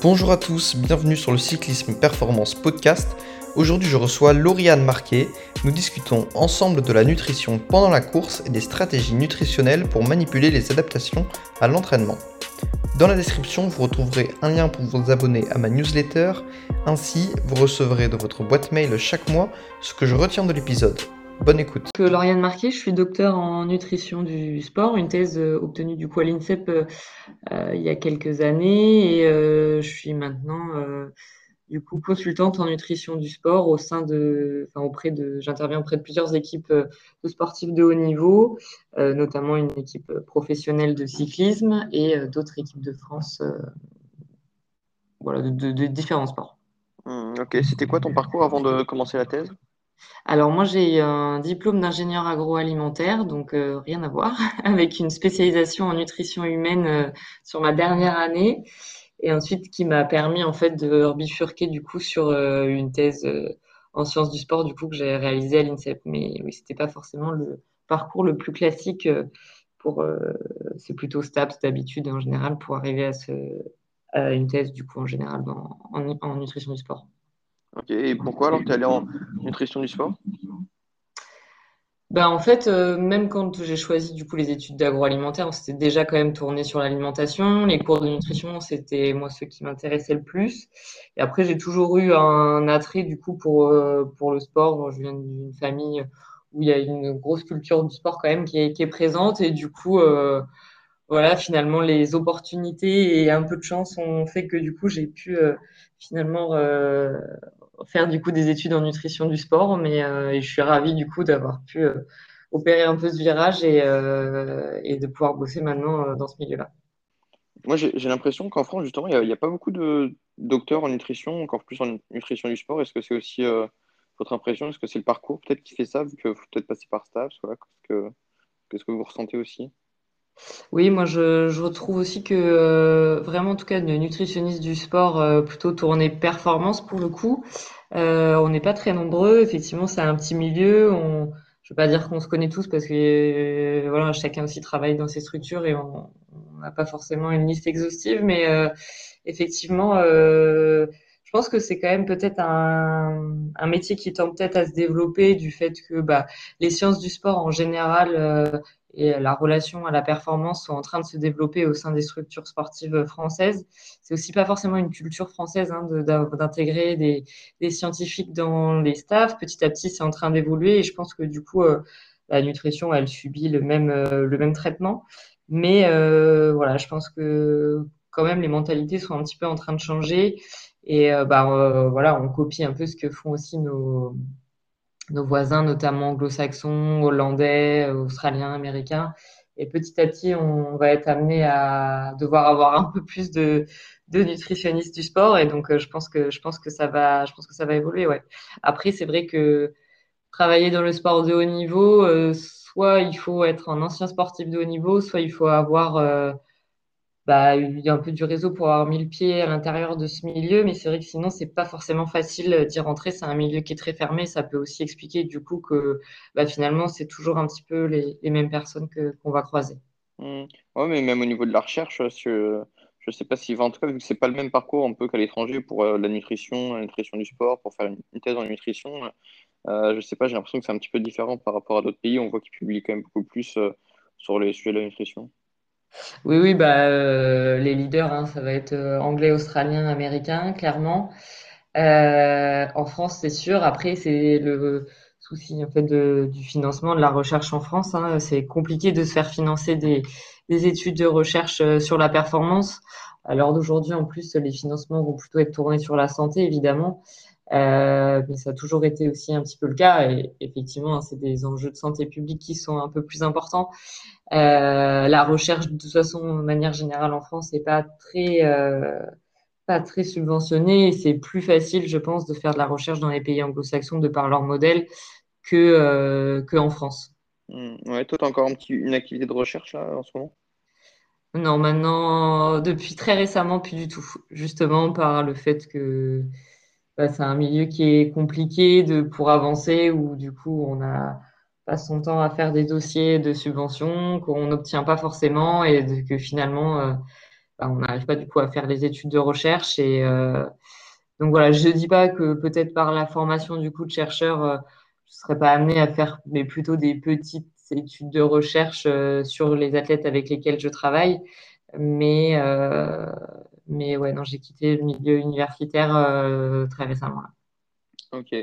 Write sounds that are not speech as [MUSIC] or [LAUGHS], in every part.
Bonjour à tous, bienvenue sur le Cyclisme Performance Podcast. Aujourd'hui, je reçois Lauriane Marquet. Nous discutons ensemble de la nutrition pendant la course et des stratégies nutritionnelles pour manipuler les adaptations à l'entraînement. Dans la description, vous retrouverez un lien pour vous abonner à ma newsletter. Ainsi, vous recevrez de votre boîte mail chaque mois ce que je retiens de l'épisode. Bonne écoute. Que Lauriane Marquet, je suis docteur en nutrition du sport, une thèse euh, obtenue du coup à l'INSEP euh, euh, il y a quelques années et je suis maintenant du coup consultante en nutrition du sport au sein de, enfin auprès de, j'interviens auprès de plusieurs équipes de sportifs de haut niveau, notamment une équipe professionnelle de cyclisme et d'autres équipes de France, voilà, de, différents sports. Hmm, ok, c'était quoi ton parcours avant de commencer la thèse? Alors moi j'ai un diplôme d'ingénieur agroalimentaire, donc euh, rien à voir, [LAUGHS] avec une spécialisation en nutrition humaine euh, sur ma dernière année, et ensuite qui m'a permis en fait de bifurquer du coup sur euh, une thèse en sciences du sport du coup que j'ai réalisée à l'INSEP. Mais oui, c'était pas forcément le parcours le plus classique pour, c'est plutôt stable d'habitude en général pour arriver à une thèse du coup en général en nutrition du sport. Ok, et pourquoi alors tu es allé en nutrition du sport? Ben, en fait, euh, même quand j'ai choisi du coup les études d'agroalimentaire, on s'était déjà quand même tourné sur l'alimentation. Les cours de nutrition, c'était moi ceux qui m'intéressaient le plus. Et après, j'ai toujours eu un attrait du coup pour, euh, pour le sport. je viens d'une famille où il y a une grosse culture du sport quand même qui est, qui est présente. Et du coup, euh, voilà, finalement, les opportunités et un peu de chance ont fait que du coup, j'ai pu finalement faire du coup des études en nutrition du sport, mais euh, je suis ravie du coup d'avoir pu euh, opérer un peu ce virage et, euh, de pouvoir bosser maintenant dans ce milieu-là. Moi, j'ai l'impression qu'en France, justement, il n'y a, pas beaucoup de docteurs en nutrition, encore plus en nutrition du sport. Est-ce que c'est aussi votre impression? Est-ce que c'est le parcours peut-être qui fait ça, vu que vous peut-être passé par STAPS Qu'est-ce que vous ressentez aussi? Oui, moi je, retrouve aussi que euh, vraiment en tout cas de nutritionniste du sport euh, plutôt tourné performance pour le coup. Euh, on n'est pas très nombreux, effectivement c'est un petit milieu. On, je veux pas dire qu'on se connaît tous parce que voilà chacun aussi travaille dans ses structures et on n'a pas forcément une liste exhaustive, mais effectivement je pense que c'est quand même peut-être un, un, métier qui tend peut-être à se développer du fait que bah, les sciences du sport en général et la relation à la performance sont en train de se développer au sein des structures sportives françaises. C'est aussi pas forcément une culture française hein, d'intégrer des, scientifiques dans les staffs. Petit à petit, c'est en train d'évoluer et je pense que du coup, euh, la nutrition, elle subit le même, euh, le même traitement. Mais euh, voilà, je pense que quand même les mentalités sont un petit peu en train de changer et bah voilà, on copie un peu ce que font aussi nos nos voisins, notamment anglo-saxons, hollandais, australiens, américains. Et petit à petit, on va être amené à devoir avoir un peu plus de, nutritionnistes du sport. Et donc, euh, je pense que je pense que ça va, je pense que ça va évoluer. Ouais. Après, c'est vrai que travailler dans le sport de haut niveau, euh, soit il faut être un ancien sportif de haut niveau, soit il faut avoir euh, bah, un peu du réseau pour avoir mis le pied à l'intérieur de ce milieu, mais c'est vrai que sinon, c'est pas forcément facile d'y rentrer. C'est un milieu qui est très fermé. Ça peut aussi expliquer du coup que bah, finalement, c'est toujours un petit peu les, mêmes personnes qu'on va croiser. Mmh. Oui, mais même au niveau de la recherche, je ne sais pas si, en tout cas, vu que c'est pas le même parcours un peu qu'à l'étranger pour euh, la nutrition, la nutrition du sport, pour faire une, thèse en nutrition, euh, je sais pas, j'ai l'impression que c'est un petit peu différent par rapport à d'autres pays. On voit qu'ils publient quand même beaucoup plus euh, sur les sujets de la nutrition. Oui, oui, bah, euh, les leaders, hein, ça va être euh, anglais, australien, américain, clairement. Euh, en France, c'est sûr. Après, c'est le souci en fait du financement de la recherche en France. Hein. C'est compliqué de se faire financer des, des études de recherche sur la performance. À l'heure d'aujourd'hui, en plus, les financements vont plutôt être tournés sur la santé, évidemment. Euh, mais ça a toujours été aussi un petit peu le cas. Et effectivement, hein, c'est des enjeux de santé publique qui sont un peu plus importants. Euh, la recherche, de toute façon, de manière générale en France, n'est pas très euh, pas très subventionnée. C'est plus facile, je pense, de faire de la recherche dans les pays anglo-saxons de par leur modèle que euh, que en France. Mmh. Ouais, toi, tu as encore un petit, une activité de recherche là en ce moment? Non, maintenant, depuis très récemment, plus du tout. Justement par le fait que c'est un milieu qui est compliqué pour avancer, où du coup, on passe son temps à faire des dossiers de subventions qu'on n'obtient pas forcément et que finalement, euh, bah, on n'arrive pas du coup à faire les études de recherche. Et donc voilà, je ne dis pas que peut-être par la formation du coup de chercheur, je ne serais pas amené à faire, mais plutôt des petites études de recherche sur les athlètes avec lesquels je travaille. Mais, mais ouais, non, j'ai quitté le milieu universitaire très récemment. Ok.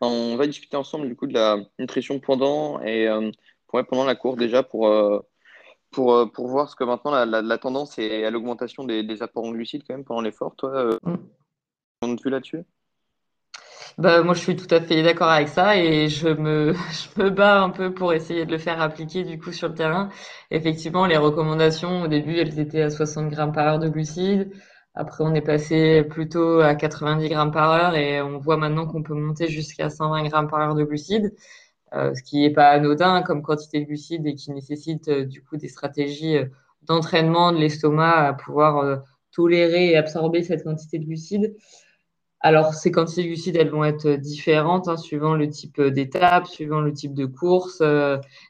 On va discuter ensemble du coup de la nutrition pendant et pendant la course déjà pour, pour, euh, pour voir ce que maintenant la, la, tendance est à l'augmentation des, des, apports en glucides quand même pendant l'effort. Toi, euh, mm. on te là-dessus? Bah, moi, je suis tout à fait d'accord avec ça et je me, [LAUGHS] je me bats un peu pour essayer de le faire appliquer du coup sur le terrain. Effectivement, les recommandations, au début, elles étaient à 60 grammes par heure de glucides. Après, on est passé plutôt à 90 grammes par heure et on voit maintenant qu'on peut monter jusqu'à 120 grammes par heure de glucides. Euh, ce qui n'est pas anodin comme quantité de glucides et qui nécessite euh, du coup des stratégies euh, d'entraînement de l'estomac à pouvoir tolérer et absorber cette quantité de glucides. Alors, ces quantités de glucides, elles vont être différentes hein, suivant le type d'étape, suivant le type de course,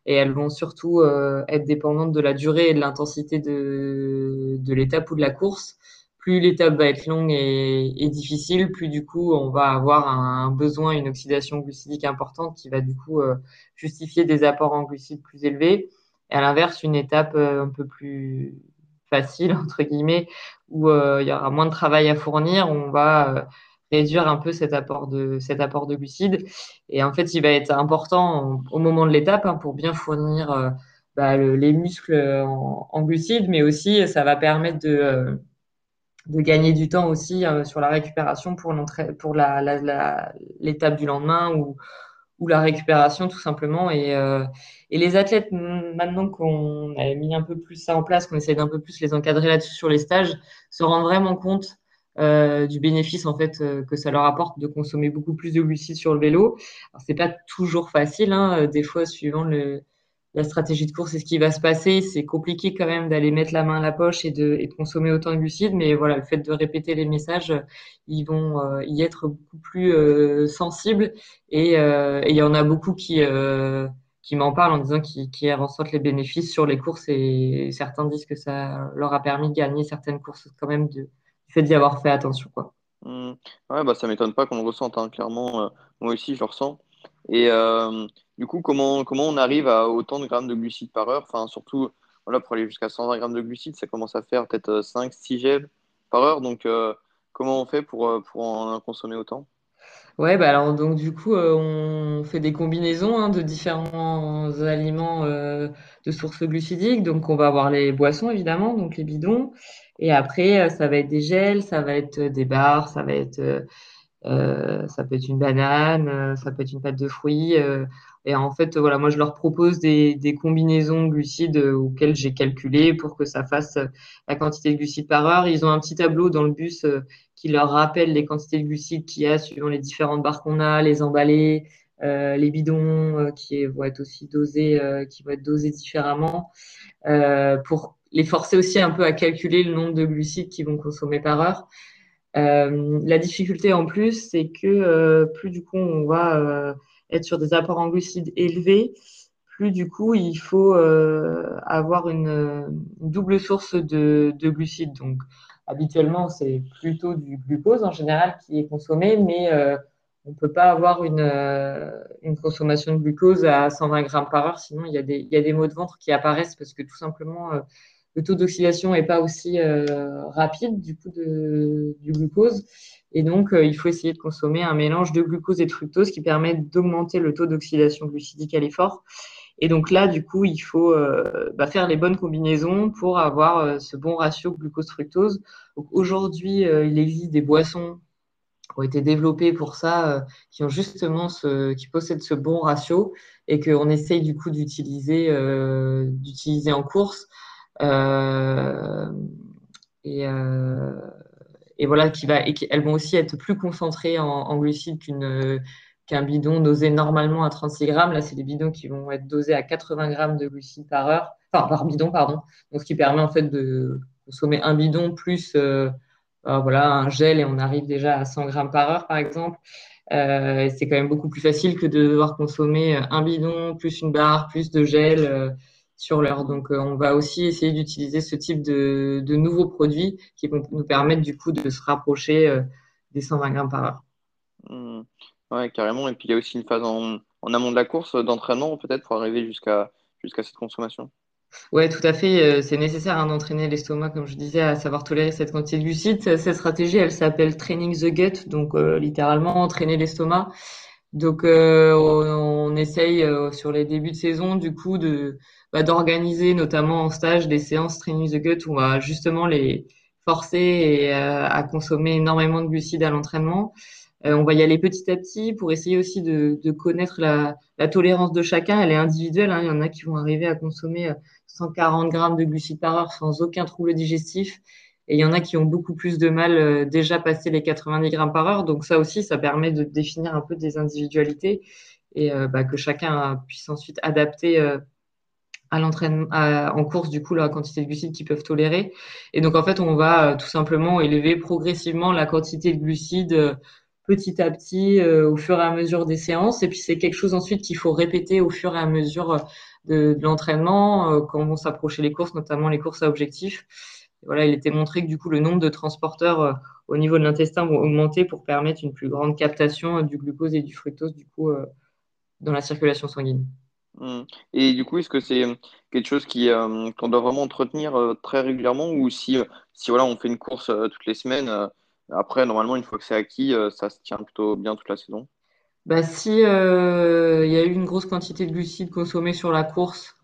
et elles vont surtout être dépendantes de la durée et de l'intensité de l'étape ou de la course plus l'étape va être longue et, difficile, plus du coup on va avoir un, besoin, une oxydation glucidique importante qui va du coup euh, justifier des apports en glucides plus élevés. Et à l'inverse, une étape euh, un peu plus facile, entre guillemets, où euh, il y aura moins de travail à fournir, on va réduire un peu cet apport de, cet apport de glucides. Et en fait, il va être important au moment de l'étape hein, pour bien fournir bah, les muscles en, en, glucides, mais aussi ça va permettre de de gagner du temps aussi euh, sur la récupération pour l'étape pour la, la, du lendemain ou, ou la récupération tout simplement. Et, euh, et les athlètes, maintenant qu'on a mis un peu plus ça en place, qu'on essaie d'un peu plus les encadrer là-dessus sur les stages, se rendent vraiment compte euh, du bénéfice en fait que ça leur apporte de consommer beaucoup plus de glucides sur le vélo. Alors c'est pas toujours facile, hein, des fois suivant le, la stratégie de course et ce qui va se passer. C'est compliqué quand même d'aller mettre la main à la poche et de, consommer autant de glucides, mais voilà, le fait de répéter les messages, ils vont euh, y être beaucoup plus euh, sensibles euh, et il y en a beaucoup qui m'en parlent en disant qu'ils qui ressentent les bénéfices sur les courses et certains disent que ça leur a permis de gagner certaines courses quand même de, du fait d'y avoir fait attention. Mmh. Ouais bah ça m'étonne pas qu'on le ressente hein. clairement moi aussi je le ressens et du coup, comment, comment on arrive à autant de grammes de glucides par heure? Enfin, surtout, voilà, pour aller jusqu'à 120 grammes de glucides, ça commence à faire peut-être 5-6 euh, gels par heure. Donc, euh, comment on fait pour, euh, pour en consommer autant? Ouais, bah alors donc du coup, on fait des combinaisons hein, de différents aliments de sources glucidiques. Donc, on va avoir les boissons évidemment, donc les bidons. Et après, ça va être des gels, ça va être des barres, ça va être ça peut être une banane, ça peut être une pâte de fruits. Et en fait, voilà, moi, je leur propose des, des combinaisons glucides euh, auxquelles j'ai calculé pour que ça fasse euh, la quantité de glucides par heure. Ils ont un petit tableau dans le bus euh, qui leur rappelle les quantités de glucides qu'il y a suivant les différentes barres qu'on a, les emballés, euh, les bidons qui vont être aussi dosés, qui vont être dosés différemment, pour les forcer aussi un peu à calculer le nombre de glucides qu'ils vont consommer par heure. La difficulté en plus, c'est que plus du coup on va être sur des apports en glucides élevés, plus du coup il faut euh, avoir une, double source de, glucides. Donc habituellement c'est plutôt du glucose en général qui est consommé, mais euh, on ne peut pas avoir une, euh, consommation de glucose à 120 grammes par heure, sinon il y a des maux de ventre qui apparaissent parce que tout simplement le taux d'oxydation n'est pas aussi rapide du coup de, du glucose. Et donc, euh, il faut essayer de consommer un mélange de glucose et de fructose qui permet d'augmenter le taux d'oxydation glucidique à l'effort. Et donc là, du coup, il faut euh, bah, faire les bonnes combinaisons pour avoir euh, ce bon ratio glucose-fructose. Aujourd'hui, il existe des boissons qui ont été développées pour ça, qui ont justement ce, qui possèdent ce bon ratio et qu'on essaye du coup d'utiliser, d'utiliser en course. Et et voilà, elles vont aussi être plus concentrées en, glucides qu'un bidon dosé normalement à 36 grammes. Là, c'est des bidons qui vont être dosés à 80 grammes de glucides par heure, enfin par bidon, pardon. Donc, ce qui permet en fait de consommer un bidon plus euh, euh, voilà un gel et on arrive déjà à 100 grammes par heure, par exemple. Euh, c'est quand même beaucoup plus facile que de devoir consommer un bidon plus une barre plus de gel sur l'heure. Donc, on va aussi essayer d'utiliser ce type de, de, nouveaux produits qui vont nous permettre du coup de se rapprocher des 120 grammes par heure. Mmh. Ouais, carrément. Et puis il y a aussi une phase en, en amont de la course d'entraînement peut-être pour arriver jusqu'à jusqu'à cette consommation. Ouais, tout à fait. Euh, c'est nécessaire hein, d'entraîner l'estomac, comme je disais, à savoir tolérer cette quantité de glucides. Cette stratégie, elle s'appelle training the gut, donc euh, littéralement entraîner l'estomac. Donc, euh, on, essaye sur les débuts de saison, du coup, de bah, d'organiser, notamment en stage, des séances training the gut où on va justement les forcer à consommer énormément de glucides à l'entraînement. Euh, on va y aller petit à petit pour essayer aussi de, connaître la, tolérance de chacun. Elle est individuelle. Hein. Il y en a qui vont arriver à consommer 140 euh, grammes de glucides par heure sans aucun trouble digestif. Et il y en a qui ont beaucoup plus de mal euh, déjà passé les 90 grammes par heure. Donc ça aussi, ça permet de définir un peu des individualités et bah, que chacun puisse ensuite adapter à l'entraînement en course du coup la quantité de glucides qu'ils peuvent tolérer. Et donc en fait, on va tout simplement élever progressivement la quantité de glucides petit à petit euh, au fur et à mesure des séances. Et puis c'est quelque chose ensuite qu'il faut répéter au fur et à mesure euh, de, l'entraînement euh, quand on s'approcher les courses, notamment les courses à objectif. Voilà, il était montré que du coup le nombre de transporteurs au niveau de l'intestin vont augmenter pour permettre une plus grande captation du glucose et du fructose du coup dans la circulation sanguine. Mmh. Et du coup, est-ce que c'est quelque chose qui qu'on doit vraiment entretenir très régulièrement ou si, si voilà, on fait une course toutes les semaines, après, normalement, une fois que c'est acquis, euh, ça se tient plutôt bien toute la saison? Bah, si euh, il y a eu une grosse quantité de glucides consommés sur la course,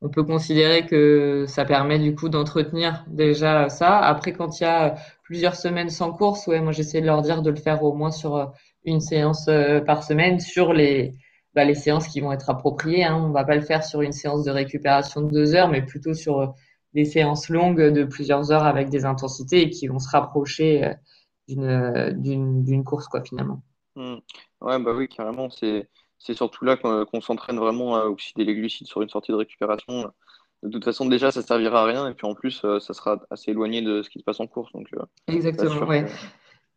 on peut considérer que ça permet du coup d'entretenir déjà ça. Après, quand il y a plusieurs semaines sans course, ouais, moi j'essaie de leur dire de le faire au moins sur euh, une séance par semaine sur les, bah, les séances qui vont être appropriées. Hein. On va pas le faire sur une séance de récupération de deux heures, mais plutôt sur des séances longues de plusieurs heures avec des intensités et qui vont se rapprocher d'une, course, quoi, finalement. Hmm. Ouais, bah oui, carrément. C'est, c'est surtout là qu'on, s'entraîne vraiment à oxyder les glucides sur une sortie de récupération. De toute façon, déjà, ça servira à rien. Et puis en plus, euh, ça sera assez éloigné de ce qui se passe en course. Donc, euh, Exactement, ouais.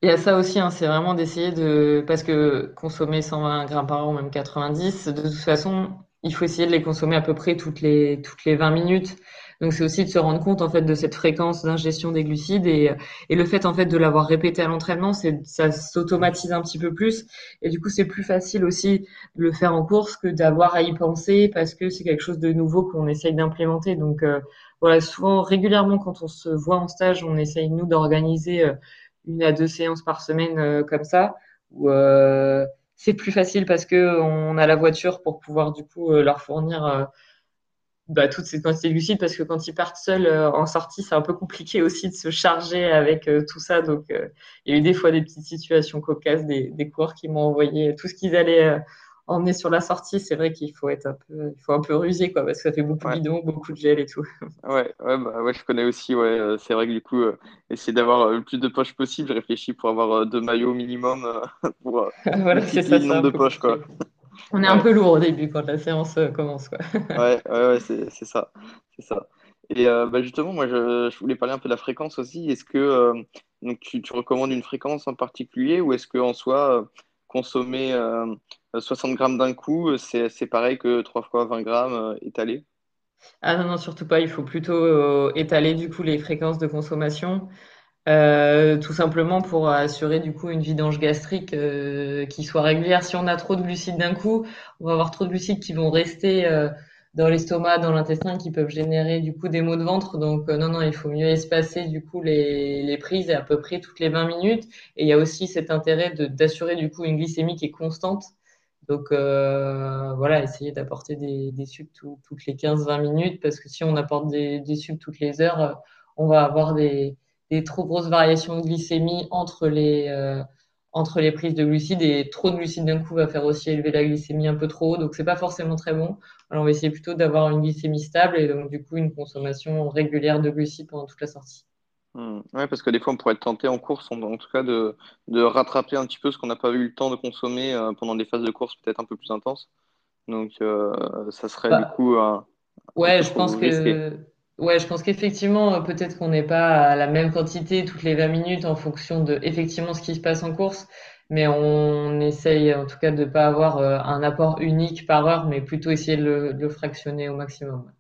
Il y a ça aussi, hein, c'est vraiment d'essayer de. Parce que consommer 120 grammes par heure ou même 90, de toute façon, il faut essayer de les consommer à peu près toutes les, toutes les 20 minutes. Donc c'est aussi de se rendre compte en fait de cette fréquence d'ingestion des glucides et, et le fait en fait de l'avoir répété à l'entraînement, c'est ça s'automatise un petit peu plus et du coup c'est plus facile aussi de le faire en course que d'avoir à y penser parce que c'est quelque chose de nouveau qu'on essaye d'implémenter. Donc euh, voilà, souvent régulièrement quand on se voit en stage, on essaye nous d'organiser euh, une à deux séances par semaine euh, comme ça où c'est plus facile parce que on a la voiture pour pouvoir du coup leur fournir bah, toutes ces quantités de glucides parce que quand ils partent seuls euh, en sortie, c'est un peu compliqué aussi de se charger avec euh, tout ça. Donc, euh, il y a eu des fois des petites situations cocasses, des, des coureurs qui m'ont envoyé tout ce qu'ils allaient emmener sur la sortie. C'est vrai qu'il faut être un peu, il faut un peu rusé quoi, parce que ça fait beaucoup de bidons, beaucoup de gel et tout. [LAUGHS] Ouais, ouais, bah, ouais je connais aussi. Ouais, c'est vrai que du coup, essayer d'avoir le plus de poches possible. Je réfléchis pour avoir deux maillots minimum [LAUGHS] pour [LAUGHS] voilà, c'est ça, le nombre de poches quoi. On est un peu lourd au début quand la séance euh, commence. Quoi. ouais, ouais, ouais c'est ça. C'est ça. Et euh, bah justement, moi, je, voulais parler un peu de la fréquence aussi. Est-ce que euh, donc tu, recommandes une fréquence en particulier ou est-ce qu'en soi, consommer 60 grammes d'un coup, c'est pareil que 3 fois 20 grammes étalé? Ah non, non, surtout pas. Il faut plutôt étaler du coup les fréquences de consommation. Euh, tout simplement pour assurer du coup une vidange gastrique euh, qui soit régulière. Si on a trop de glucides d'un coup, on va avoir trop de glucides qui vont rester euh, dans l'estomac, dans l'intestin, qui peuvent générer du coup des maux de ventre. Donc non, non, il faut mieux espacer du coup les, les prises à peu près toutes les 20 minutes. Et il y a aussi cet intérêt d'assurer du coup une glycémie qui est constante. Donc voilà, essayer d'apporter des, sucres toutes les 15-20 minutes parce que si on apporte des, des sucres toutes les heures, on va avoir des des trop grosses variations de glycémie entre les, euh, entre les prises de glucides et trop de glucides d'un coup va faire aussi élever la glycémie un peu trop haut, donc c'est pas forcément très bon. Alors on va essayer plutôt d'avoir une glycémie stable et donc du coup une consommation régulière de glucides pendant toute la sortie. Hmm. Oui, parce que des fois on pourrait être tenté en course, en, tout cas de, de, rattraper un petit peu ce qu'on n'a pas eu le temps de consommer euh, pendant des phases de course peut-être un peu plus intenses. Donc euh, ça serait bah, du coup un, Ouais, je pense que Ouais, je pense qu'effectivement, euh, peut-être qu'on n'est pas à la même quantité toutes les 20 minutes en fonction de effectivement ce qui se passe en course, mais on essaye en tout cas de ne pas avoir euh, un apport unique par heure, mais plutôt essayer de le, fractionner au maximum.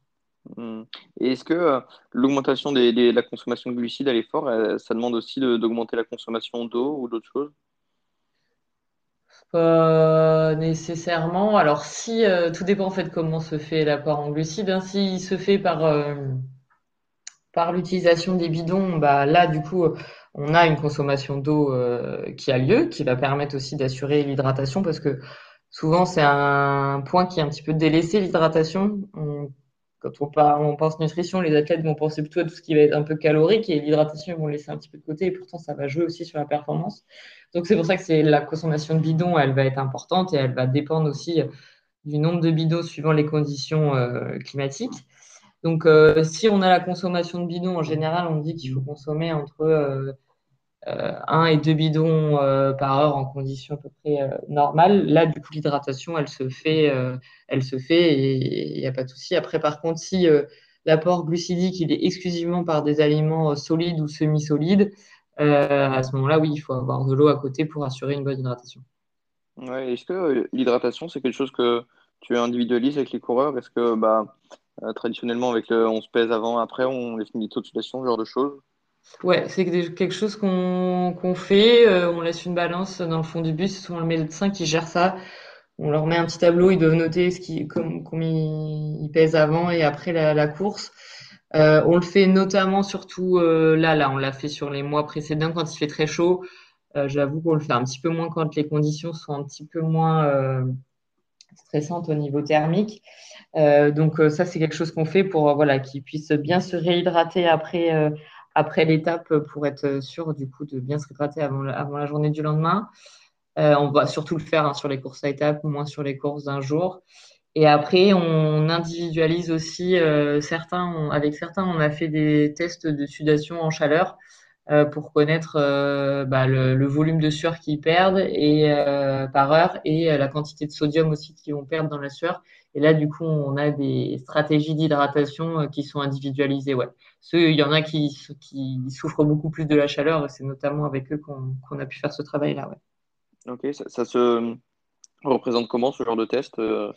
Hmm. Et est-ce que euh, l'augmentation de la consommation de glucides à l'effort, ça demande aussi d'augmenter la consommation d'eau ou d'autres choses? Pas nécessairement. Alors si euh, tout dépend en fait comment se fait l'apport en glucides. Hein. S'il se fait par euh, par l'utilisation des bidons, bah là du coup on a une consommation d'eau euh, qui a lieu, qui va permettre aussi d'assurer l'hydratation parce que souvent c'est un point qui est un petit peu délaissé l'hydratation. On- Quand on, parle, on pense nutrition, les athlètes vont penser plutôt à tout ce qui va être un peu calorique et l'hydratation, ils vont laisser un petit peu de côté et pourtant ça va jouer aussi sur la performance. Donc c'est pour ça que c'est la consommation de bidons, elle va être importante et elle va dépendre aussi du nombre de bidons suivant les conditions euh, climatiques. Donc euh, si on a la consommation de bidons, en général, on dit qu'il faut consommer entre euh, 1 et 2 bidons euh, par heure en conditions à peu près euh, normales. Là, du coup, l'hydratation, elle se fait, euh, elle se fait et il n'y a pas de souci. Après, par contre, si euh, l'apport glucidique, il est exclusivement par des aliments euh, solides ou semi-solides, euh, à ce moment-là, oui, il faut avoir de l'eau à côté pour assurer une bonne hydratation. Ouais, est-ce que euh, l'hydratation, c'est quelque chose que tu individualises avec les coureurs? Est-ce que bah, euh, traditionnellement, avec le, on se pèse avant, après, on les finit taux d'oxydation, ce genre de choses? Ouais, c'est quelque chose qu'on qu'on fait. euh, on laisse une balance dans le fond du bus. C'est souvent le médecin qui gère ça. On leur met un petit tableau. Ils doivent noter ce qui, comme, combien ils pèsent avant et après la, course. Euh, on le fait notamment, surtout euh, là, là, on l'a fait sur les mois précédents quand il fait très chaud. J'avoue qu'on le fait un petit peu moins quand les conditions sont un petit peu moins stressantes au niveau thermique. Donc ça, c'est quelque chose qu'on fait pour voilà, qu'ils puissent bien se réhydrater après, après l'étape pour être sûr du coup de bien se réhydrater avant, la- journée du lendemain. Euh, on va surtout le faire hein, sur les courses à étapes, moins sur les courses d'un jour. Et après, on individualise aussi euh, certains. avec certains, on a fait des tests de sudation en chaleur euh, pour connaître euh, bah, le, le volume de sueur qu'ils perdent et euh, par heure et euh, la quantité de sodium aussi qu'ils vont perdre dans la sueur. Et là, du coup, on a des stratégies d'hydratation euh, qui sont individualisées. Ouais. Ceux, il y en a qui, qui souffrent beaucoup plus de la chaleur. et C'est notamment avec eux qu'on qu'on a pu faire ce travail-là. Ouais. Ok, ça, ça se représente comment ce genre de test? euh,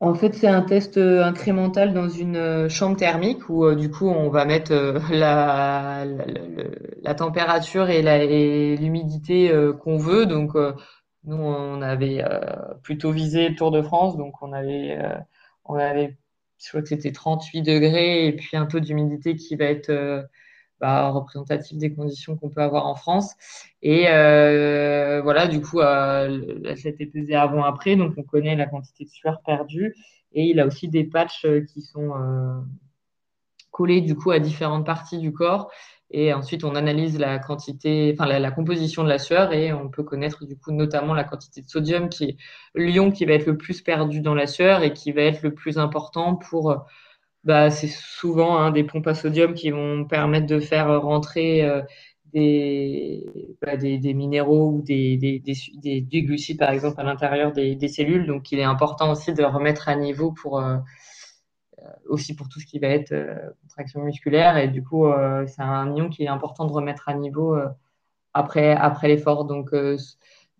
En fait, c'est un test euh, incrémental dans une euh, chambre thermique où euh, du coup on va mettre euh, la, la, la- la température et la- et l'humidité euh, qu'on veut. Donc nous on avait plutôt visé le Tour de France, donc on avait on avait je crois que c'était 38 degrés et puis un taux d'humidité qui va être euh, bah, représentatif des conditions qu'on peut avoir en France. Et euh, voilà, du coup, euh, est pesé avant-après, donc on connaît la quantité de sueur perdue. Et il a aussi des patchs euh, qui sont collés du coup à différentes parties du corps. Et ensuite, on analyse la quantité, enfin la, composition de la sueur et on peut connaître du coup notamment la quantité de sodium qui est l'ion qui va être le plus perdu dans la sueur et qui va être le plus important pour bah, c'est souvent hein, des pompes à sodium qui vont permettre de faire rentrer euh, des, bah, des, minéraux ou des, des, des, des- des glucides, par exemple, à l'intérieur des, des cellules. Donc, il est important aussi de remettre à niveau pour, euh, aussi pour tout ce qui va être euh, contraction musculaire. Et du coup, euh, c'est un ion qui est important de remettre à niveau euh, après, après l'effort. Donc, euh,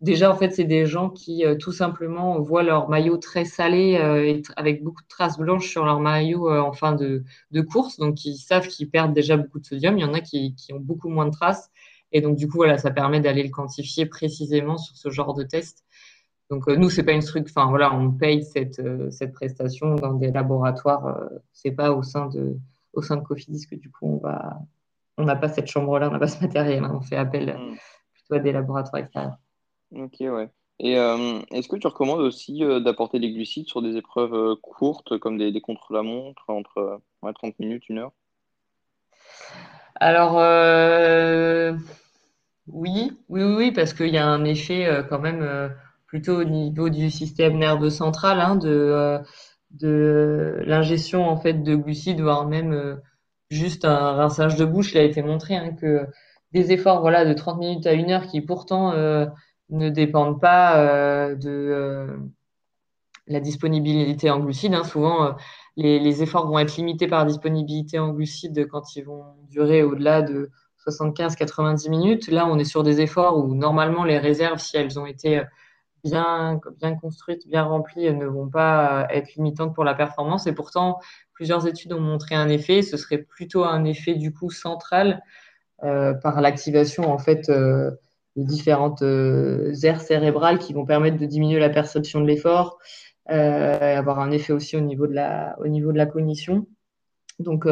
déjà, en fait, c'est des gens qui euh, tout simplement voient leur maillot très salé euh, et avec beaucoup de traces blanches sur leur maillot euh, en fin de, de course. Donc, ils savent qu'ils perdent déjà beaucoup de sodium. Il y en a qui, qui ont beaucoup moins de traces. Et donc, du coup, voilà, ça permet d'aller le quantifier précisément sur ce genre de test. Donc, euh, nous, c'est pas une truc, enfin, voilà, on paye cette, euh, cette prestation dans des laboratoires. euh, c'est pas au sein de, au sein de Cofidis que, du coup, on va, on n'a pas cette chambre-là, on n'a pas ce matériel. hein. on fait appel hmm, plutôt à des laboratoires extérieurs. Ok, ouais. Et euh, est-ce que tu recommandes aussi euh, d'apporter des glucides sur des épreuves euh, courtes, comme des, des contre-la-montre, entre euh, ouais, 30 minutes, une heure? Alors, oui, oui, oui, oui, parce qu'il y a un effet quand même plutôt au niveau du système nerveux central, hein, de, euh, de l'ingestion en fait de glucides, voire même euh, juste un rinçage de bouche. Il a été montré que des efforts voilà, de 30 minutes à une heure qui pourtant euh, ne dépendent pas de la disponibilité en glucides. hein. Souvent, les, efforts vont être limités par disponibilité en glucides quand ils vont durer au-delà de 75-90 minutes. Là, on est sur des efforts où normalement les réserves, si elles ont été bien, bien construites, bien remplies, ne vont pas être limitantes pour la performance. Et pourtant, plusieurs études ont montré un effet. Ce serait plutôt un effet du coup central euh, par l'activation en fait euh, de différentes euh, aires cérébrales qui vont permettre de diminuer la perception de l'effort, avoir un effet aussi au niveau de la, au niveau de la cognition. Donc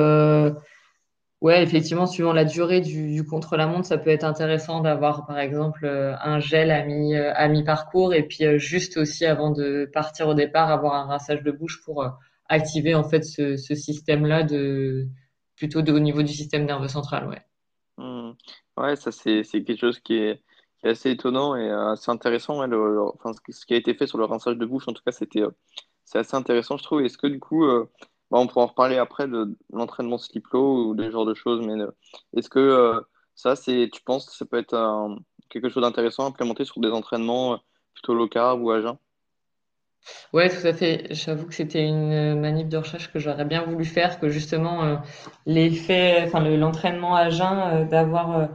Ouais, effectivement, suivant la durée du, contre-la-montre, ça peut être intéressant d'avoir, par exemple, un gel à mi, à mi-parcours et puis juste aussi avant de partir au départ, avoir un rinçage de bouche pour activer en fait ce, système-là de plutôt au niveau du système nerveux central. Ouais. Mmh. Ouais, ça c'est quelque chose qui est, assez étonnant et assez intéressant. enfin, ce qui a été fait sur le rinçage de bouche, en tout cas, c'était c'est assez intéressant, je trouve. Est-ce que du coup, euh, bah, on pourra en reparler après de, l'entraînement slip-low ou des genres de choses, mais euh, est-ce que euh, ça, tu penses que ça peut être quelque chose d'intéressant à implémenter sur des entraînements plutôt low carb ou à jeun? Ouais, tout à fait. J'avoue que c'était une manip de recherche que j'aurais bien voulu faire, que justement euh, l'effet, enfin l'entraînement à jeun, euh, d'avoir euh,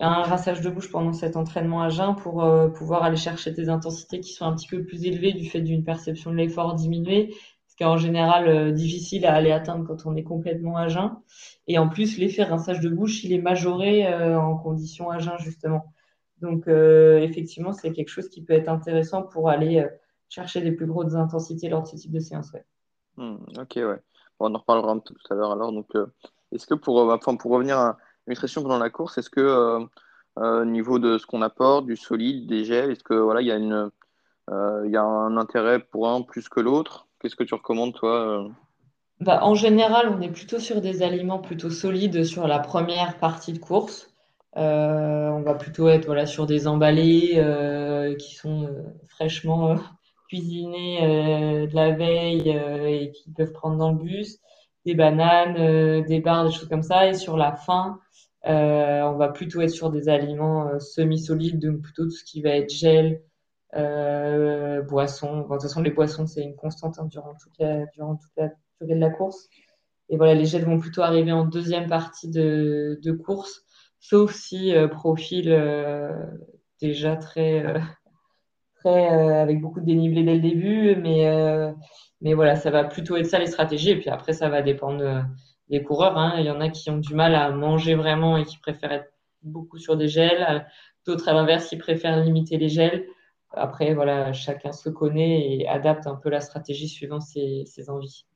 un rinçage de bouche pendant cet entraînement à jeun pour pouvoir aller chercher des intensités qui sont un petit peu plus élevées du fait d'une perception de l'effort diminuée, qui est en général difficile à aller atteindre quand on est complètement à jeun. Et en plus, l'effet rinçage de bouche, il est majoré en conditions à jeun justement. Donc effectivement, c'est quelque chose qui peut être intéressant pour aller chercher des plus grosses intensités lors de ce type de séance. Ouais. Hmm, ok, ouais. on en reparlera un peu tout à l'heure alors. Donc, euh, est-ce que pour, euh, enfin, pour revenir à la nutrition pendant la course, est-ce que euh, au niveau de ce qu'on apporte, du solide, des gels, est-ce que voilà, il y a une, il y a un intérêt pour un plus que l'autre? Qu'est-ce que tu recommandes toi bah, en général, on est plutôt sur des aliments plutôt solides sur la première partie de course. on va plutôt être voilà, sur des emballés qui sont fraîchement [LAUGHS] cuisiner euh, de la veille euh, et qu'ils peuvent prendre dans le bus, des bananes, euh, des barres, des choses comme ça. Et sur la fin, on va plutôt être sur des aliments semi-solides, donc plutôt tout ce qui va être gel, euh, boissons. de toute façon, les boissons, c'est une constante hein, durant, toute la, durée de la course. Et voilà, les gels vont plutôt arriver en deuxième partie de, de course, sauf si profil déjà très, euh, avec beaucoup de dénivelé dès le début, mais, euh, mais voilà, ça va plutôt être ça les stratégies. Et puis après, ça va dépendre euh, des coureurs. Hein. Il y en a qui ont du mal à manger vraiment et qui préfèrent être beaucoup sur des gels. D'autres, à l'inverse, qui préfèrent limiter les gels. Après, voilà, chacun se connaît et adapte un peu la stratégie suivant ses, ses envies.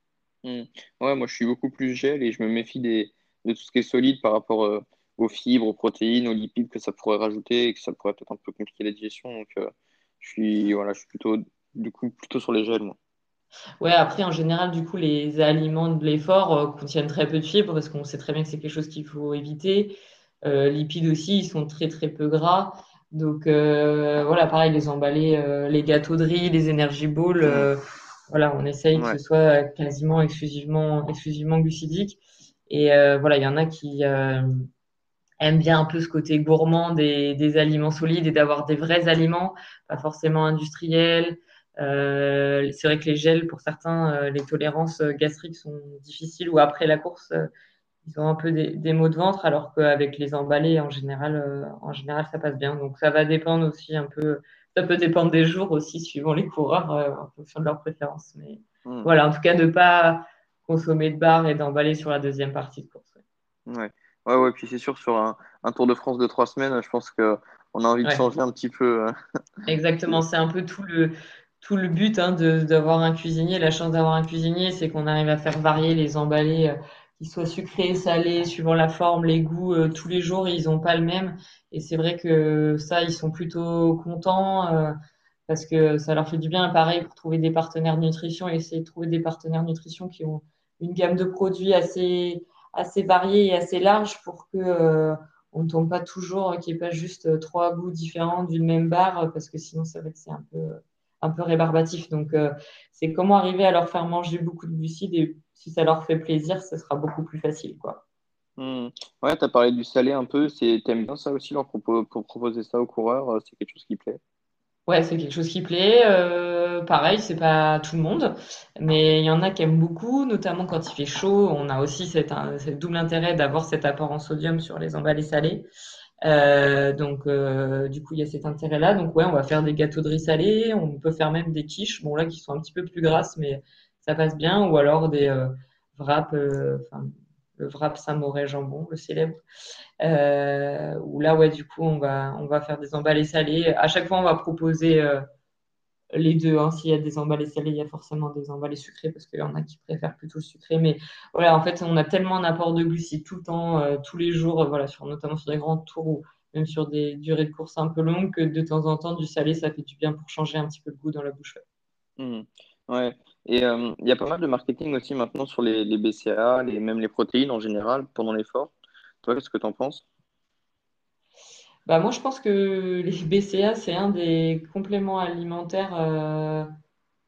Mmh. Ouais, moi, je suis beaucoup plus gel et je me méfie des, de tout ce qui est solide par rapport aux fibres, aux protéines, aux lipides que ça pourrait rajouter et que ça pourrait peut-être un peu compliquer la digestion. Donc, je suis, voilà, je suis plutôt, du coup, plutôt sur les gels, moi. Ouais, après, en général, du coup, les aliments de l'effort euh, contiennent très peu de fibres parce qu'on sait très bien que c'est quelque chose qu'il faut éviter. Euh, lipides aussi, ils sont très très peu gras. Donc euh, voilà, pareil, les emballés, les gâteaux de riz, les energy balls, voilà, on essaye que ce soit quasiment exclusivement, exclusivement glucidique. Et voilà, il y en a qui, aime bien un peu ce côté gourmand des, des aliments solides et d'avoir des vrais aliments, pas forcément industriels. Euh, c'est vrai que les gels, pour certains, euh, les tolérances gastriques sont difficiles ou après la course, euh, ils ont un peu des, des, maux de ventre, alors qu'avec les emballés, en général, euh, en général, ça passe bien. Donc ça va dépendre aussi un peu, ça peut dépendre des jours aussi, suivant les coureurs, en fonction de leurs préférences. Mais hmm. voilà, en tout cas, ne pas consommer de barres et d'emballer sur la deuxième partie de course. Ouais. Ouais, ouais, puis c'est sûr, sur un, un, Tour de France de trois semaines, je pense qu'on a envie de changer un petit peu. Euh. [LAUGHS] Exactement, c'est un peu tout le, tout le but hein, d'avoir un cuisinier. La chance d'avoir un cuisinier, c'est qu'on arrive à faire varier les emballés, euh, qu'ils soient sucrés, salés, suivant la forme, les goûts, euh, tous les jours, ils n'ont pas le même. Et c'est vrai que ça, ils sont plutôt contents parce que ça leur fait du bien. Pareil, pour trouver des partenaires nutrition, essayer de trouver des partenaires nutrition qui ont une gamme de produits assez assez varié et assez large pour que euh, on ne tombe pas toujours, qu'il n'y ait pas juste euh, trois goûts différents d'une même barre, parce que sinon, ça va être c'est un peu, un peu rébarbatif. Donc, euh, c'est comment arriver à leur faire manger beaucoup de glucides et si ça leur fait plaisir, ça sera beaucoup plus facile, quoi. Mmh. Ouais, tu as parlé du salé un peu. T'aimes bien ça aussi, leur pour proposer ça aux coureurs C'est quelque chose qui plaît? Ouais, c'est quelque chose qui plaît. Euh, pareil, c'est pas tout le monde, mais il y en a qui aiment beaucoup, notamment quand il fait chaud. On a aussi cet, double intérêt d'avoir cet apport en sodium sur les emballés salés. donc, du coup, il y a cet intérêt-là. Donc, ouais, on va faire des gâteaux de riz salé. On peut faire même des quiches, bon là, qui sont un petit peu plus grasses, mais ça passe bien. Ou alors des wraps, enfin, le wrap Saint-Mauré jambon, le célèbre. Euh, où là, ouais, du coup, on va, on va faire des emballés salés. À chaque fois, on va proposer euh, les deux. Hein. S'il y a des emballés salés, il y a forcément des emballés sucrés parce qu'il y en a qui préfèrent plutôt le sucré. Mais voilà, en fait, on a tellement un apport de glucides tout le temps, euh, tous les jours, voilà, sur, notamment sur des grands tours ou même sur des durées de course un peu longues, que de temps en temps, du salé, ça fait du bien pour changer un petit peu le goût dans la bouche. Mmh. Ouais. Et euh, il y a pas mal de marketing aussi maintenant sur les, BCA, même les protéines en général pendant l'effort. Toi, qu'est-ce que tu en penses? Bah, moi, je pense que les [LAUGHS] BCA, c'est un des compléments alimentaires euh,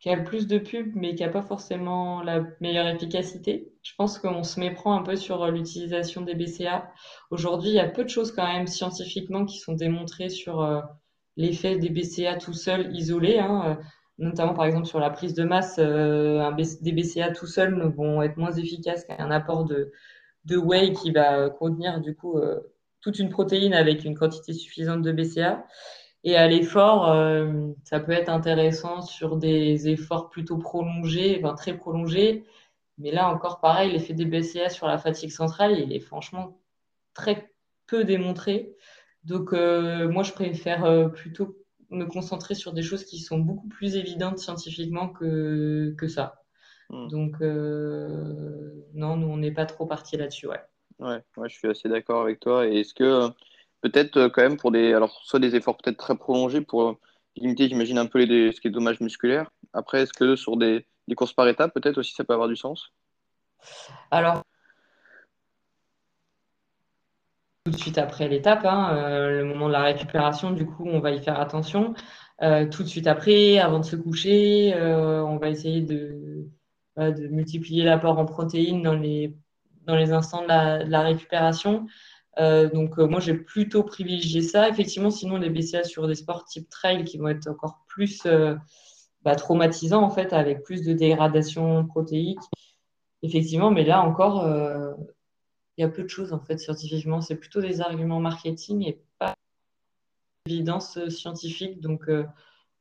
qui a le plus de pubs, mais qui n'a pas forcément la meilleure efficacité. Je pense qu'on se méprend un peu sur l'utilisation des BCA. Aujourd'hui, il y a peu de choses quand même scientifiquement qui sont démontrées sur euh, l'effet des BCA tout seul, isolés. hein notamment par exemple sur la prise de masse, euh, un des BCA tout seuls vont être moins efficaces qu'un apport de, de whey qui va contenir du coup euh, toute une protéine avec une quantité suffisante de BCA. Et à l'effort, euh, ça peut être intéressant sur des efforts plutôt prolongés, enfin très prolongés. Mais là encore, pareil, l'effet des BCA sur la fatigue centrale, il est franchement très peu démontré. Donc, moi, je préfère plutôt me concentrer sur des choses qui sont beaucoup plus évidentes scientifiquement que, que ça. Hmm. Donc, euh, non, nous, on n'est pas trop parti là-dessus, ouais. ouais. Ouais, je suis assez d'accord avec toi. Et est-ce que, peut-être, euh, quand même, pour des, alors, soit des efforts peut-être très prolongés pour euh, limiter, j'imagine, un peu les, ce qui est dommage musculaire. Après, est-ce que sur des, des courses par étapes, peut-être aussi, ça peut avoir du sens? Alors, tout de suite après l'étape, hein, euh, le moment de la récupération, du coup, on va y faire attention. Euh, tout de suite après, avant de se coucher, euh, on va essayer de, de multiplier l'apport en protéines dans les, dans les instants de la, récupération. donc, moi, j'ai plutôt privilégié ça. Effectivement, sinon, les BCA sur des sports type trail qui vont être encore plus bah, traumatisants, en fait, avec plus de dégradation protéique. Effectivement, mais là encore, il y a peu de choses en fait scientifiquement. C'est plutôt des arguments marketing et pas d'évidence euh, scientifique. Donc, euh,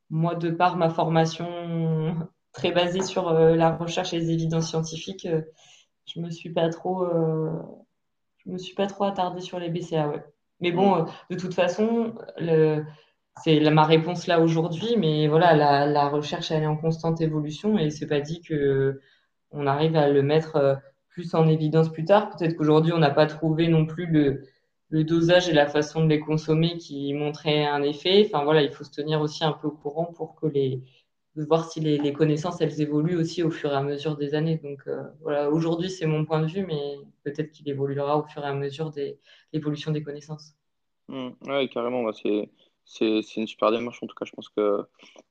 moi, de par ma formation [LAUGHS] très basée sur euh, la recherche et les évidences scientifiques, je me suis pas trop, je me suis pas trop attardée sur les BCA. Ouais. Mais bon, de toute façon, c'est ma réponse là aujourd'hui. Mais voilà, la, la, recherche elle est en constante évolution et c'est pas dit que on arrive à le mettre plus en évidence plus tard. Peut-être qu'aujourd'hui, on n'a pas trouvé non plus le, dosage et la façon de les consommer qui montrait un effet. Enfin voilà, il faut se tenir aussi un peu au courant pour que les voir si les, les connaissances elles évoluent aussi au fur et à mesure des années. Donc euh, voilà, aujourd'hui c'est mon point de vue, mais peut-être qu'il évoluera au fur et à mesure de l'évolution des connaissances. Mmh, oui, carrément, bah, c'est c'est une super démarche. En tout cas, je pense que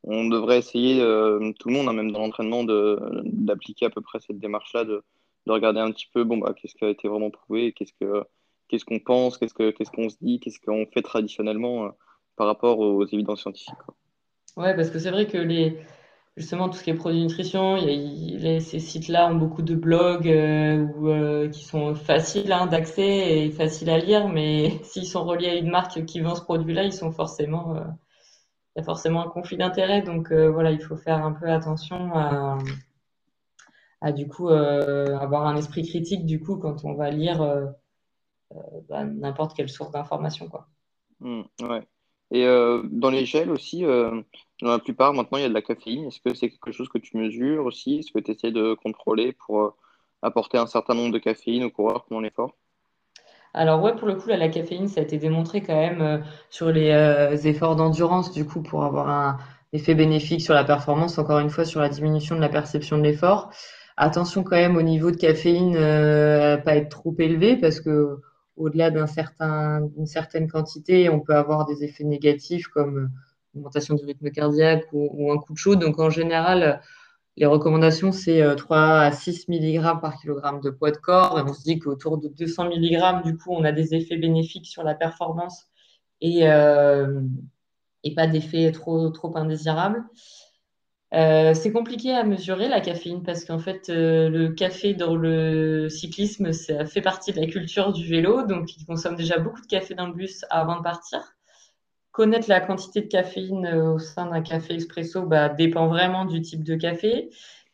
on devrait essayer, euh, tout le monde, hein, même dans l'entraînement, d'appliquer à peu près cette démarche-là, de, de regarder un petit peu bon, bah, qu'est-ce qui a été vraiment prouvé, qu'est-ce que qu'est-ce qu'on pense, qu'est-ce qu'on qu'on se dit, qu'est-ce qu'on fait traditionnellement euh, par rapport aux évidences scientifiques. Oui, Ouais, parce que c'est vrai que les, justement, tout ce qui est produit nutrition, les, ces sites-là ont beaucoup de blogs euh, euh, qui sont faciles hein, d'accès et faciles à lire, mais [LAUGHS] s'ils sont reliés à une marque qui vend ce produit-là, ils sont forcément, il y a forcément un conflit d'intérêt. Donc voilà, il faut faire un peu attention à à du coup euh, avoir un esprit critique du coup quand on va lire euh, euh, bah, n'importe quelle source d'information quoi. Mmh, ouais. Et dans les gels aussi, dans la plupart maintenant il y a de la caféine. Est-ce que c'est quelque chose que tu mesures aussi? Est-ce que tu essaies de contrôler pour apporter un certain nombre de caféine au coureur pendant l'effort? Alors ouais, pour le coup, là, la caféine, ça a été démontré quand même sur les efforts d'endurance, du coup, pour avoir un effet bénéfique sur la performance, encore une fois, sur la diminution de la perception de l'effort. Attention quand même au niveau de caféine, euh, à pas être trop élevé parce que au-delà d'une certaine quantité, on peut avoir des effets négatifs comme augmentation du rythme cardiaque ou, un coup de chaud. Donc en général, les recommandations, c'est 3 euh, à 6 mg par kg de poids de corps. On se dit qu'autour de 200 mg, du coup, on a des effets bénéfiques sur la performance et, euh, pas d'effets trop indésirables. C'est compliqué à mesurer la caféine parce qu'en fait, le café dans le cyclisme, ça fait partie de la culture du vélo, donc ils consomment déjà beaucoup de café dans le bus avant de partir. Connaître la quantité de caféine au sein d'un café expresso bah, dépend vraiment du type de café.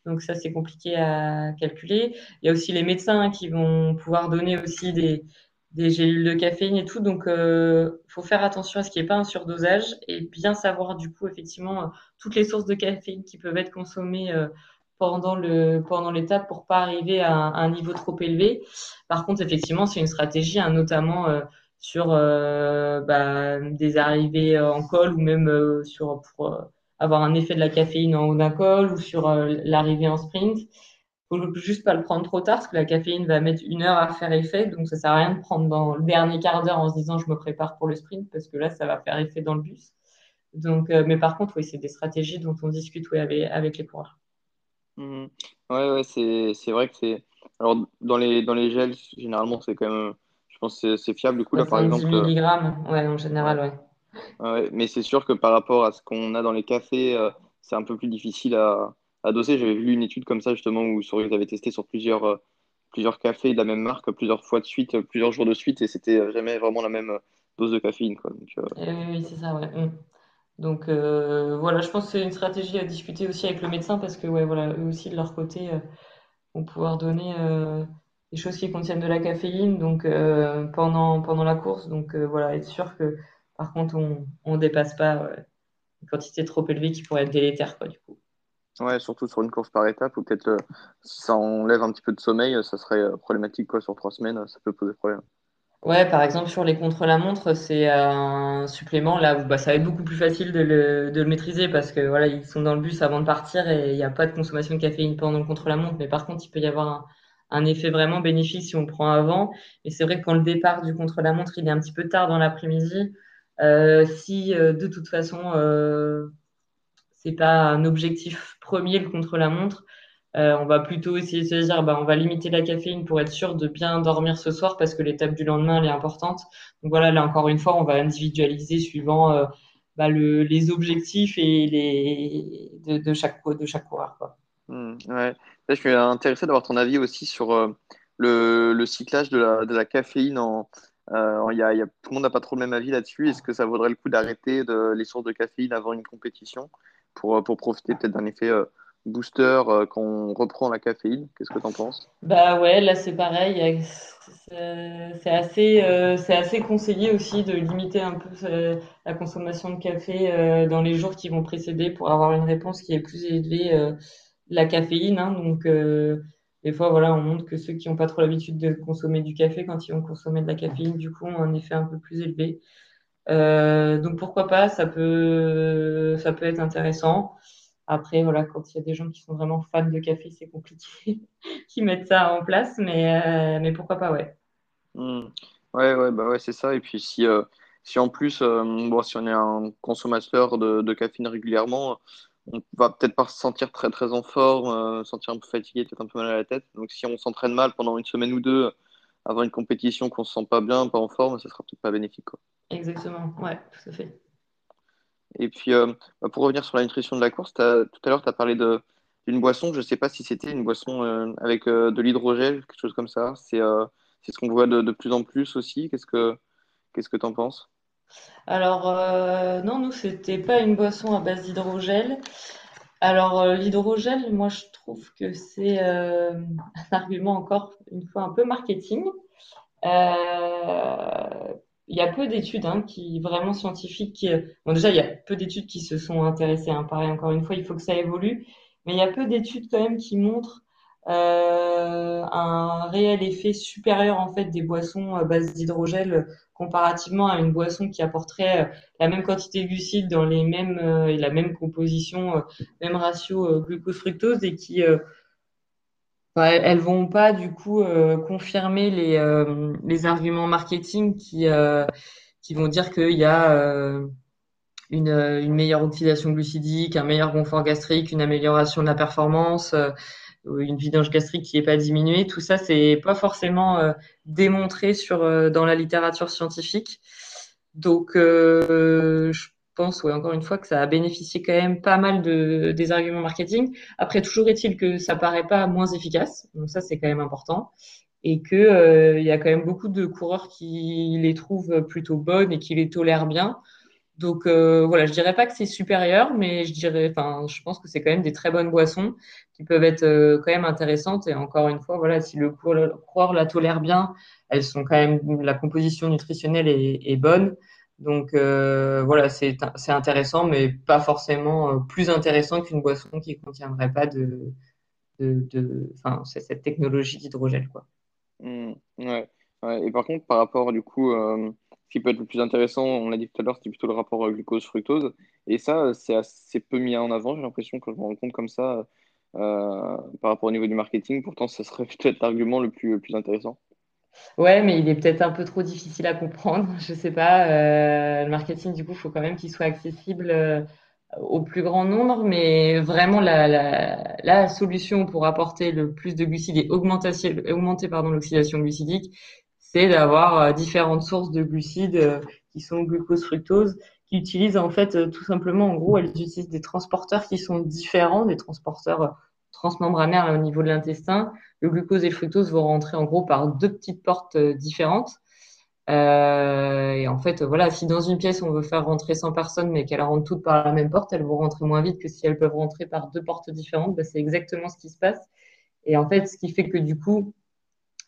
Donc ça, c'est compliqué à calculer. Il y a aussi les médecins qui vont pouvoir donner aussi des, des gélules de caféine et tout. Donc, il euh, faut faire attention à ce qu'il n'y ait pas un surdosage et bien savoir du coup effectivement euh, toutes les sources de caféine qui peuvent être consommées euh, pendant l'étape pour pas arriver à un, niveau trop élevé. Par contre, effectivement, c'est une stratégie, hein, notamment sur bah, des arrivées en col ou même sur pour avoir un effet de la caféine en haut d'un col ou sur l'arrivée en sprint faut juste pas le prendre trop tard parce que la caféine va mettre une heure à faire effet. Donc, ça sert à rien de prendre dans le dernier quart d'heure en se disant je me prépare pour le sprint parce que là, ça va faire effet dans le bus. Donc, euh, mais par contre, oui, c'est des stratégies dont on discute oui, avec, avec les coureurs. Mmh. Ouais, ouais, c'est, c'est vrai que c'est. Alors, dans les, dans les gels, généralement, c'est quand même. Je pense que c'est, fiable. Du coup, là, par exemple. 10 mg, ouais, en général, ouais. ouais. Mais c'est sûr que par rapport à ce qu'on a dans les cafés, euh, c'est un peu plus difficile à adossé. J'avais vu une étude comme ça, justement, où ils avaient testé sur plusieurs, euh, plusieurs cafés de la même marque, plusieurs fois de suite, euh, plusieurs jours de suite, et c'était jamais vraiment la même euh, dose de caféine. Quoi. Eh oui, c'est ça, ouais. Mm. Donc voilà, je pense que c'est une stratégie à discuter aussi avec le médecin parce que ouais, voilà, eux aussi de leur côté vont pouvoir donner des choses qui contiennent de la caféine donc pendant, pendant la course. Donc voilà, être sûr que par contre on ne dépasse pas une quantité trop élevée qui pourrait être délétère quoi, du coup. Ouais, surtout sur une course par étape, ou peut-être euh, si ça enlève un petit peu de sommeil, euh, ça serait euh, problématique quoi, sur trois semaines, ça peut poser problème. Ouais, par exemple, sur les contre-la-montre, c'est un supplément là où bah, ça va être beaucoup plus facile de le, de le, maîtriser parce que voilà, ils sont dans le bus avant de partir et il n'y a pas de consommation de caféine pendant le contre-la-montre. Mais par contre, il peut y avoir un, effet vraiment bénéfique si on prend avant. Et c'est vrai que quand le départ du contre-la-montre, il est un petit peu tard dans l'après-midi, euh, si de toute façon c'est pas un objectif premier le contre-la-montre. Euh, on va plutôt essayer de se dire, bah, on va limiter la caféine pour être sûr de bien dormir ce soir parce que l'étape du lendemain, elle est importante. Donc voilà, là encore une fois, on va individualiser suivant euh, bah, le, les objectifs et les, de, chaque, de chaque coureur. Mmh, ouais. Je suis intéressé d'avoir ton avis aussi sur euh, le, cyclage de la, de la caféine en, euh, y a, tout le monde n'a pas trop le même avis là-dessus. Est-ce que ça vaudrait le coup d'arrêter les sources de caféine avant une compétition? Pour, euh, pour profiter peut-être d'un effet euh, booster euh, quand on reprend la caféine. Qu'est-ce que tu en penses? Bah ouais, là c'est pareil. C'est assez, c'est assez conseillé aussi de limiter un peu la consommation de café dans les jours qui vont précéder pour avoir une réponse qui est plus élevée la caféine. Hein. donc des fois, voilà, on montre que ceux qui n'ont pas trop l'habitude de consommer du café, quand ils vont consommer de la caféine, du coup, ont un effet un peu plus élevé. Euh, donc pourquoi pas, ça peut, ça peut être intéressant. Après, voilà, quand il y a des gens qui sont vraiment fans de café, c'est compliqué [LAUGHS] qui mettent ça en place, mais, euh, mais pourquoi pas, ouais. Mmh. Ouais, ouais, bah ouais, c'est ça. Et puis si, euh, si en plus, bon, si on est un consommateur de, de caféine régulièrement, on va peut-être pas se sentir très très en forme, sentir un peu fatigué, peut-être un peu mal à la tête. Donc si on s'entraîne mal pendant une semaine ou deux avant une compétition qu'on se sent pas bien, pas en forme, ça sera peut-être pas bénéfique. Quoi. Exactement, ouais, tout à fait. Et puis, euh, bah, pour revenir sur la nutrition de la course, tout à l'heure, tu as parlé d'une boisson. Je ne sais pas si c'était une boisson euh, avec euh, de l'hydrogel, quelque chose comme ça. C'est ce qu'on voit de, de, plus en plus aussi. Qu'est-ce que qu'est-ce que tu en penses? Alors, non, nous, c'était pas une boisson à base d'hydrogel. Alors, l'hydrogel, moi, je trouve que c'est un argument encore une fois un peu marketing. Euh, il y a peu d'études hein, qui vraiment scientifiques. Qui, euh, bon, déjà, il y a peu d'études qui se sont intéressées. Pareil, encore une fois, il faut que ça évolue. Mais il y a peu d'études quand même qui montrent euh, un réel effet supérieur en fait des boissons à base d'hydrogel comparativement à une boisson qui apporterait euh, la même quantité de glucides dans les mêmes et la même composition, même ratio glucose-fructose et qui elles vont pas du coup euh, confirmer les, euh, les arguments marketing qui, euh, qui vont dire qu'il y a une, une, meilleure oxydation glucidique, un meilleur confort gastrique, une amélioration de la performance, une vidange gastrique qui n'est pas diminuée. Tout ça, c'est pas forcément démontré sur, dans la littérature scientifique. Donc, je pense, ouais, encore une fois, que ça a bénéficié quand même pas mal de, des arguments marketing. Après, toujours est-il que ça paraît pas moins efficace. Donc ça, c'est quand même important. Et que euh, il y a quand même beaucoup de coureurs qui les trouvent plutôt bonnes et qui les tolèrent bien. Donc euh, voilà, je dirais pas que c'est supérieur, mais je dirais, enfin, je pense que c'est quand même des très bonnes boissons qui peuvent être euh, quand même intéressantes. Et encore une fois, voilà, si le coureur la tolère bien, elles sont quand même la composition nutritionnelle est, bonne. Donc euh, voilà, c'est intéressant, mais pas forcément euh, plus intéressant qu'une boisson qui ne contiendrait pas de, de, de cette technologie d'hydrogène, quoi. Mmh, ouais. Et par contre, par rapport du coup, ce qui peut être le plus intéressant, on l'a dit tout à l'heure, c'était plutôt le rapport glucose-fructose. Et ça, c'est assez peu mis en avant. J'ai l'impression que je me rends compte comme ça par rapport au niveau du marketing. Pourtant, ça serait [LAUGHS] peut-être l'argument le plus, intéressant. Ouais, mais il est peut-être un peu trop difficile à comprendre. [LAUGHS] Je sais pas. Euh, le marketing, du coup, il faut quand même qu'il soit accessible euh, au plus grand nombre. Mais vraiment, la, solution pour apporter le plus de glucides et augmenter, l'oxydation glucidique, c'est d'avoir euh, différentes sources de glucides euh, qui sont glucose, fructose, qui utilisent en fait euh, tout simplement, en gros, elles utilisent des transporteurs qui sont différents, des transporteurs transmembranaires au niveau de l'intestin. Le glucose et le fructose vont rentrer en gros par deux petites portes différentes. Et en fait, voilà, si dans une pièce on veut faire rentrer 100 personnes, mais qu'elles rentrent toutes par la même porte, elles vont rentrer moins vite que si elles peuvent rentrer par deux portes différentes. Bah, c'est exactement ce qui se passe. Et en fait, ce qui fait que du coup,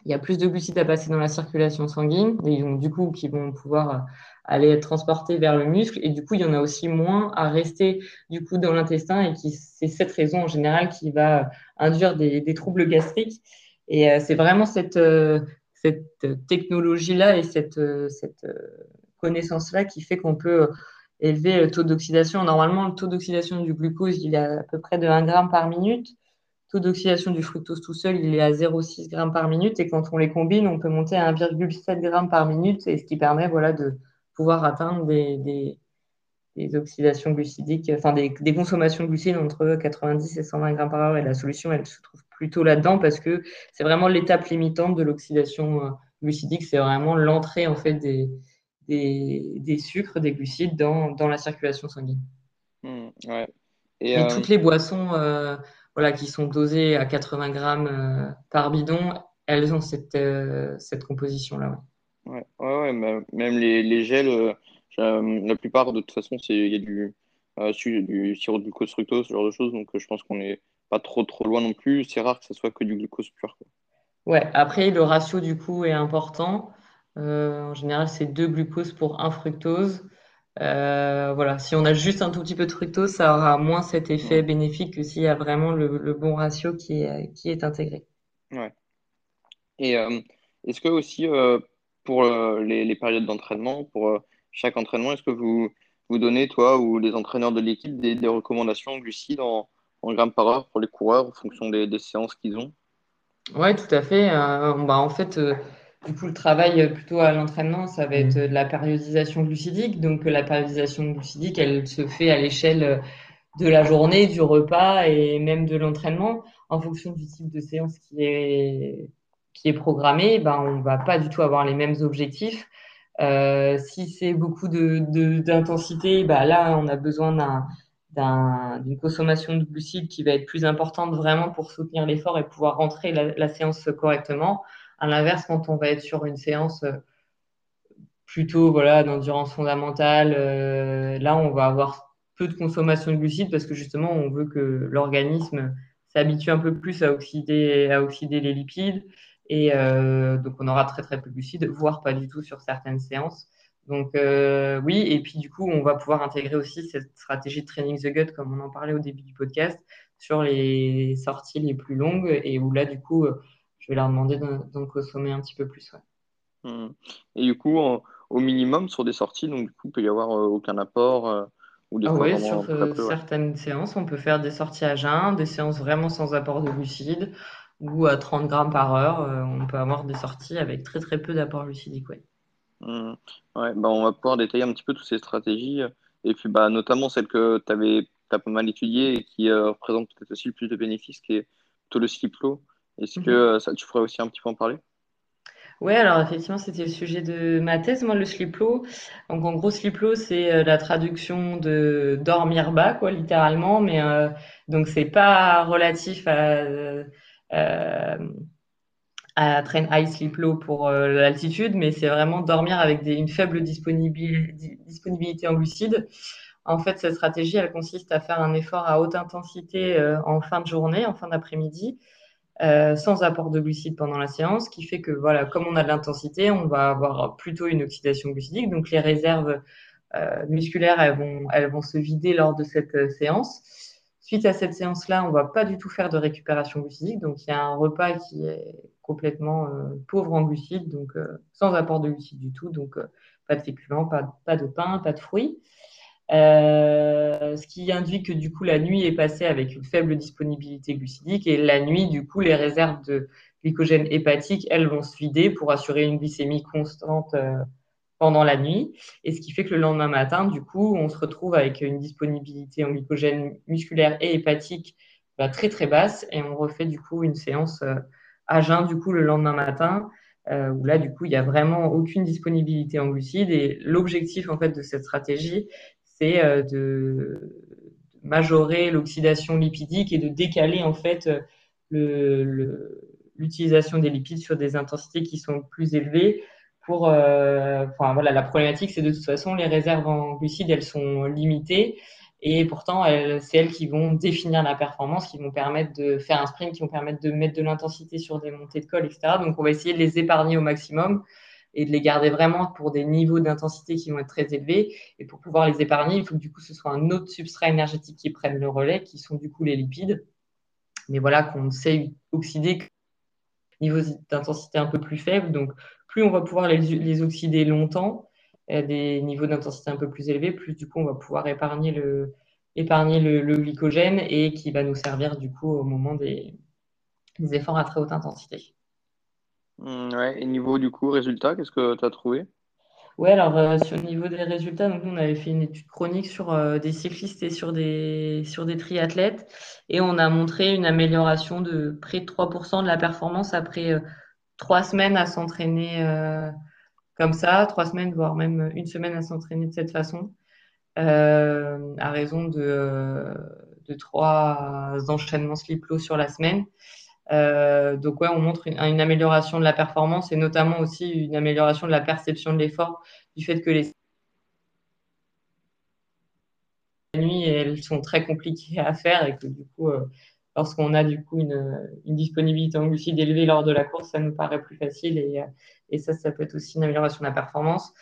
il y a plus de glucides à passer dans la circulation sanguine, et donc du coup, qui vont pouvoir aller être transportés vers le muscle et du coup il y en a aussi moins à rester du coup dans l'intestin et qui c'est cette raison en général qui va induire des, troubles gastriques. Et euh, c'est vraiment cette euh, cette technologie là et cette euh, cette connaissance là qui fait qu'on peut élever le taux d'oxydation. Normalement le taux d'oxydation du glucose il est à, peu près de 1 gramme par minute taux d'oxydation du fructose tout seul il est à 0,6 g par minute et quand on les combine on peut monter à 1,7 g par minute et ce qui permet voilà de pouvoir atteindre des, des, oxydations glucidiques, enfin des, des, consommations de glucides entre 90 et 120 grammes par heure. Et la solution, elle se trouve plutôt là-dedans parce que c'est vraiment l'étape limitante de l'oxydation euh, glucidique. C'est vraiment l'entrée en fait des, des, sucres, des glucides dans, dans la circulation sanguine. Mmh, ouais. Et, euh, toutes les boissons euh, voilà, qui sont dosées à 80 grammes par bidon, elles ont cette, cette composition-là. Ouais. Ouais, ouais, même les, les gels, euh, la plupart, de toute façon, il y a du, euh, du sirop de glucose fructose, ce genre de choses. Donc, euh, je pense qu'on n'est pas trop, trop loin non plus. C'est rare que ce soit que du glucose pur. Quoi. Ouais, après, le ratio du coup est important. en général, c'est deux glucoses pour un fructose. Voilà, si on a juste un tout petit peu de fructose, ça aura moins cet effet bénéfique que s'il y a vraiment le, le, bon ratio qui est, qui est intégré. Ouais. Et est-ce que aussi, pour euh, les, périodes d'entraînement, pour euh, chaque entraînement, est-ce que vous, vous donnez, toi ou les entraîneurs de l'équipe, des, recommandations glucides en, en, grammes par heure pour les coureurs en fonction des, séances qu'ils ont? Oui, tout à fait. Euh, bah, en fait, du coup, le travail plutôt à l'entraînement, ça va être de la périodisation glucidique. Donc, la périodisation glucidique, elle se fait à l'échelle de la journée, du repas et même de l'entraînement en fonction du type de séance qui est qui est programmé, ben, on va pas du tout avoir les mêmes objectifs. Euh, si c'est beaucoup d'intensité, de, ben là, on a besoin d'une consommation de glucides qui va être plus importante vraiment pour soutenir l'effort et pouvoir rentrer la, séance correctement. À l'inverse, quand on va être sur une séance euh, plutôt voilà d'endurance fondamentale, euh, là, on va avoir peu de consommation de glucides parce que justement, on veut que l'organisme s'habitue un peu plus à oxyder, à oxyder les lipides et euh, donc, on aura très, très peu de glucides, voire pas du tout sur certaines séances. Donc, oui, et puis du coup, on va pouvoir intégrer aussi cette stratégie de training the gut, comme on en parlait au début du podcast, sur les sorties les plus longues et où là, du coup, je vais leur demander d'en consommer un petit peu plus. Mmh. Et du coup, au minimum, sur des sorties, donc du coup, il peut y avoir aucun apport ou des ah oui, sur certaines séances, on peut faire des sorties à jeun, des séances vraiment sans apport de glucides ou à 30 grammes par heure, euh, on peut avoir des sorties avec très très peu d'apport glucidique. Ouais. Mmh. Ouais, bah on va pouvoir détailler un petit peu toutes ces stratégies et puis bah, notamment celle que tu avais as pas mal étudiée et qui euh, représente peut-être aussi le plus de bénéfices, qui est plutôt le. Est-ce que mmh. euh, ça, tu ferais aussi un petit peu en parler? Ouais, alors effectivement, c'était le sujet de ma thèse, moi, le sleep low. Donc, en gros, sleep low, c'est euh, la traduction de dormir bas, quoi, littéralement. Mais euh, donc, c'est pas relatif à, euh, à train high sleep low pour euh, l'altitude, mais c'est vraiment dormir avec des, une faible disponibilité, disponibilité en glucides. En fait, cette stratégie, elle consiste à faire un effort à haute intensité en fin de journée, en fin d'après-midi, euh, sans apport de glucides pendant la séance, qui fait que, voilà, comme on a de l'intensité, on va avoir plutôt une oxydation glucidique. Donc, les réserves euh, musculaires, elles vont, elles vont se vider lors de cette euh, séance. Suite à cette séance-là, on va pas du tout faire de récupération glucidique. Donc, il y a un repas qui est complètement pauvre en glucides, donc sans apport de glucides du tout. Donc, pas de féculents, pas de pain, pas de fruits. Euh, ce qui induit que du coup la nuit est passée avec une faible disponibilité glucidique et la nuit du coup les réserves de glycogène hépatique elles vont se vider pour assurer une glycémie constante euh, pendant la nuit. Et ce qui fait que le lendemain matin du coup on se retrouve avec une disponibilité en glycogène musculaire et hépatique bah, très très basse. Et on refait du coup une séance euh, à jeun du coup le lendemain matin où là du coup il n'y a vraiment aucune disponibilité en glucides. Et l'objectif en fait de cette stratégie c'est euh, de majorer l'oxydation lipidique et de décaler en fait l'utilisation le, le, des lipides sur des intensités qui sont plus élevées. Pour, euh, enfin voilà, la problématique, c'est de toute façon les réserves en glucides, elles sont limitées et pourtant c'est elles qui vont définir la performance, qui vont permettre de faire un sprint, qui vont permettre de mettre de l'intensité sur des montées de col, etc. Donc on va essayer de les épargner au maximum et de les garder vraiment pour des niveaux d'intensité qui vont être très élevés. Et pour pouvoir les épargner, il faut que ce soit un autre substrat énergétique qui prenne le relais, qui sont du coup les lipides. Mais voilà, qu'on sait oxyder niveau d'intensité un peu plus faible. Donc plus on va pouvoir les, les oxyder longtemps, à des niveaux d'intensité un peu plus élevés, plus du coup on va pouvoir épargner le, glycogène et qui va nous servir du coup au moment des efforts à très haute intensité. Mmh, ouais. Et niveau du coup, résultat, qu'est-ce que tu as trouvé? Ouais, alors euh, sur le niveau des résultats, donc nous, on avait fait une étude chronique sur euh, des cyclistes et sur des, sur des triathlètes et on a montré une amélioration de près de 3% de la performance après euh, trois semaines à s'entraîner comme ça, trois semaines, voire même une semaine à s'entraîner de cette façon, à raison de, de trois enchaînements slip-low sur la semaine. Euh, donc ouais, on montre une, une, amélioration de la performance et notamment aussi une amélioration de la perception de l'effort du fait que les nuits elles sont très compliquées à faire et que du coup euh, lorsqu'on a du coup une, une, disponibilité en glucides élevée lors de la course, ça nous paraît plus facile et, et ça, ça peut être aussi une amélioration de la performance.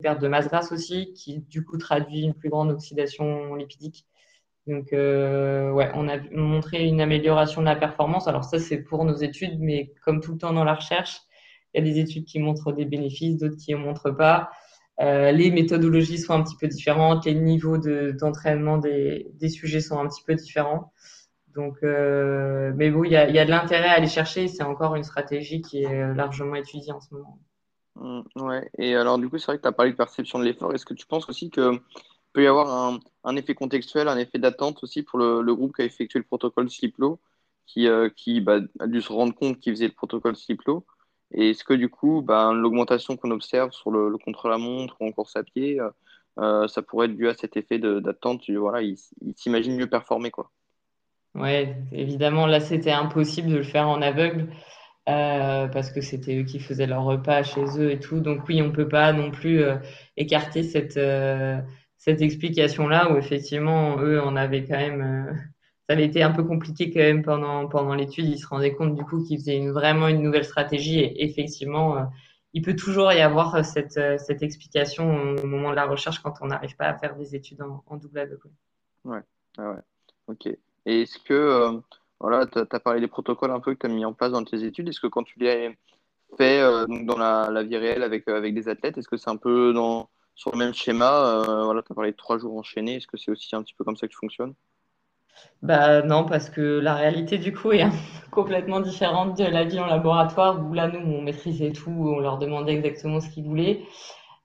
Perte de masse grasse aussi, qui du coup traduit une plus grande oxydation lipidique. Donc, euh, ouais, on a montré une amélioration de la performance. Alors ça, c'est pour nos études, mais comme tout le temps dans la recherche, il y a des études qui montrent des bénéfices, d'autres qui ne montrent pas. Euh, les méthodologies sont un petit peu différentes, les niveaux d'entraînement de, des, sujets sont un petit peu différents. Donc, euh, mais bon, il y a, y a de l'intérêt à aller chercher. C'est encore une stratégie qui est largement étudiée en ce moment. Mmh, ouais. Et alors, du coup, c'est vrai que tu as parlé de perception de l'effort. Est-ce que tu penses aussi que peut y avoir un, un, effet contextuel, un effet d'attente aussi pour le, groupe qui a effectué le protocole Sliplo, qui, euh, qui bah, a dû se rendre compte qu'il faisait le protocole Sliplo. Et est-ce que du coup, bah, l'augmentation qu'on observe sur le, contre-la-montre ou en course à pied, euh, ça pourrait être dû à cet effet d'attente Voilà, ils il s'imaginent mieux performer. Quoi. Ouais, évidemment, là, c'était impossible de le faire en aveugle. Euh, parce que c'était eux qui faisaient leur repas chez eux et tout. Donc oui, on peut pas non plus euh, écarter cette, euh, cette explication-là où effectivement, eux en avaient quand même. Euh, ça avait été un peu compliqué quand même pendant, pendant l'étude. Ils se rendaient compte du coup qu'ils faisaient vraiment une nouvelle stratégie et effectivement, euh, il peut toujours y avoir cette, euh, cette explication au moment de la recherche quand on n'arrive pas à faire des études en, double aveugle. Ouais, ah ouais, ok. Et est-ce que, voilà, tu as parlé des protocoles un peu que tu as mis en place dans tes études, est-ce que quand tu les fais dans la, la, vie réelle avec, avec des athlètes, est-ce que c'est un peu dans sur le même schéma. Euh, voilà, tu as parlé de trois jours enchaînés. Est-ce que c'est aussi un petit peu comme ça que tu fonctionnes? Bah non, parce que la réalité du coup est [LAUGHS] complètement différente de la vie en laboratoire où là nous on maîtrisait tout, on leur demandait exactement ce qu'ils voulaient.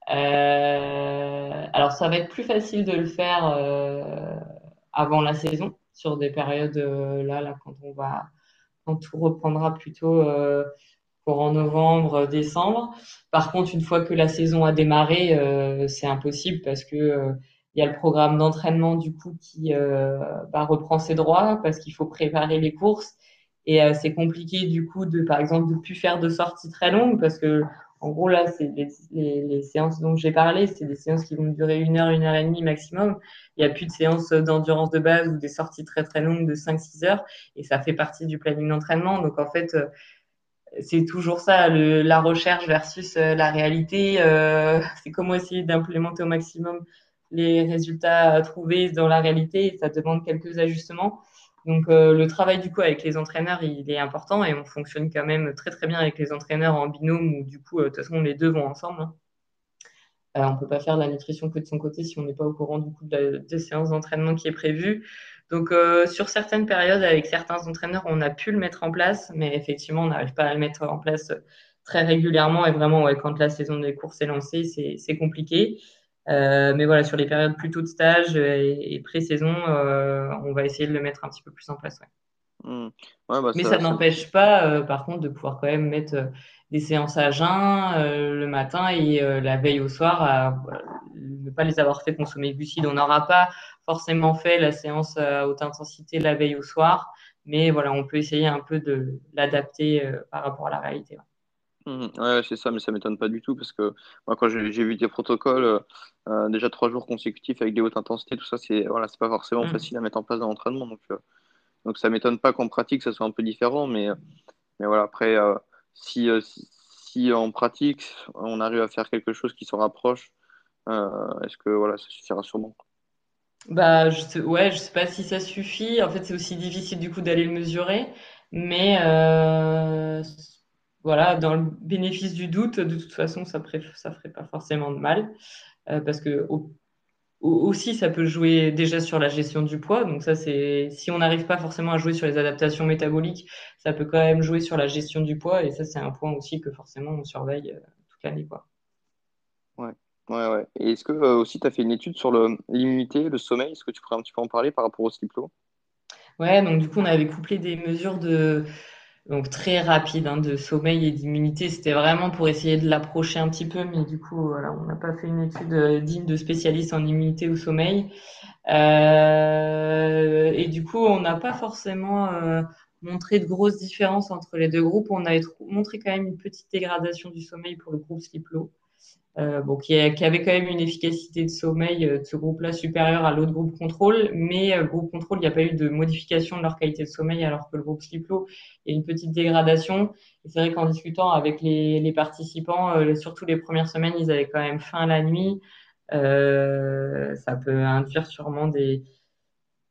Euh, alors ça va être plus facile de le faire euh, avant la saison, sur des périodes là, là quand on va, quand tout reprendra plutôt courant novembre, décembre. Par contre, une fois que la saison a démarré, euh, c'est impossible parce que euh, il y a le programme d'entraînement du coup qui euh, bah, reprend ses droits parce qu'il faut préparer les courses et c'est compliqué du coup de par exemple de plus faire de sorties très longues parce que en gros là c'est les, séances dont j'ai parlé, c'est des séances qui vont durer une heure, une heure et demie maximum. Il n'y a plus de séances d'endurance de base ou des sorties très très longues de 5-6 heures et ça fait partie du planning d'entraînement. Donc en fait c'est toujours ça, la recherche versus euh, la réalité. Euh, c'est comment essayer d'implémenter au maximum les résultats trouvés dans la réalité. ça demande quelques ajustements. Donc euh, le travail du coup avec les entraîneurs, il est important et on fonctionne quand même très très bien avec les entraîneurs en binôme où du coup, de toute façon, les deux vont ensemble. Hein. Euh, on peut pas faire la nutrition que de son côté si on n'est pas au courant du coup de la, des séances d'entraînement qui est prévue. Donc, euh, sur certaines périodes, avec certains entraîneurs, on a pu le mettre en place, mais effectivement, on n'arrive pas à le mettre en place très régulièrement. Et vraiment, ouais, quand la saison des courses est lancée, c'est compliqué. Euh, mais voilà, sur les périodes plutôt de stage et, pré-saison, euh, on va essayer de le mettre un petit peu plus en place. Ouais. Mmh. Ouais, bah, mais ça, n'empêche pas, euh, par contre, de pouvoir quand même mettre euh, des séances à jeun euh, le matin et la veille au soir, à, ne pas les avoir fait consommer glucides. On n'aura pas forcément fait la séance à haute intensité la veille au soir, mais voilà, on peut essayer un peu de l'adapter euh, par rapport à la réalité. Ouais. Mmh, c'est ça, mais ça m'étonne pas du tout parce que moi, quand j'ai vu des protocoles, euh, déjà trois jours consécutifs avec des hautes intensités, tout ça, c'est voilà, c'est pas forcément mmh. facile à mettre en place dans l'entraînement. Donc, euh, donc ça m'étonne pas qu'en pratique, ça soit un peu différent, mais, mais voilà, après, si, si, si, en pratique, on arrive à faire quelque chose qui se rapproche, est-ce que voilà, ça suffira sûrement bah, je sais, ouais, je sais pas si ça suffit. En fait, c'est aussi difficile du coup d'aller le mesurer. Mais euh, voilà, dans le bénéfice du doute, de toute façon, ça ne ça ferait pas forcément de mal. Euh, parce que aussi, ça peut jouer déjà sur la gestion du poids. Donc ça, c'est si on n'arrive pas forcément à jouer sur les adaptations métaboliques, ça peut quand même jouer sur la gestion du poids. Et ça, c'est un point aussi que forcément on surveille euh, toute l'année. Ouais. Ouais, ouais. Et est-ce que euh, aussi tu as fait une étude sur l'immunité, le sommeil? Est-ce que tu pourrais un petit peu en parler par rapport au slip-low? Ouais, donc du coup, on avait couplé des mesures de donc très rapides hein, de sommeil et d'immunité. C'était vraiment pour essayer de l'approcher un petit peu, mais du coup, voilà, on n'a pas fait une étude euh, digne de spécialiste en immunité ou sommeil. Euh, et du coup, on n'a pas forcément montré de grosses différences entre les deux groupes. On a montré quand même une petite dégradation du sommeil pour le groupe Sliplo euh, qui, avait quand même une efficacité de sommeil euh, de ce groupe-là supérieure à l'autre groupe contrôle, mais euh, groupe contrôle, il n'y a pas eu de modification de leur qualité de sommeil, alors que le groupe y a une petite dégradation. C'est vrai qu'en discutant avec les, participants, euh, surtout les premières semaines, ils avaient quand même faim la nuit. Euh, ça peut induire sûrement des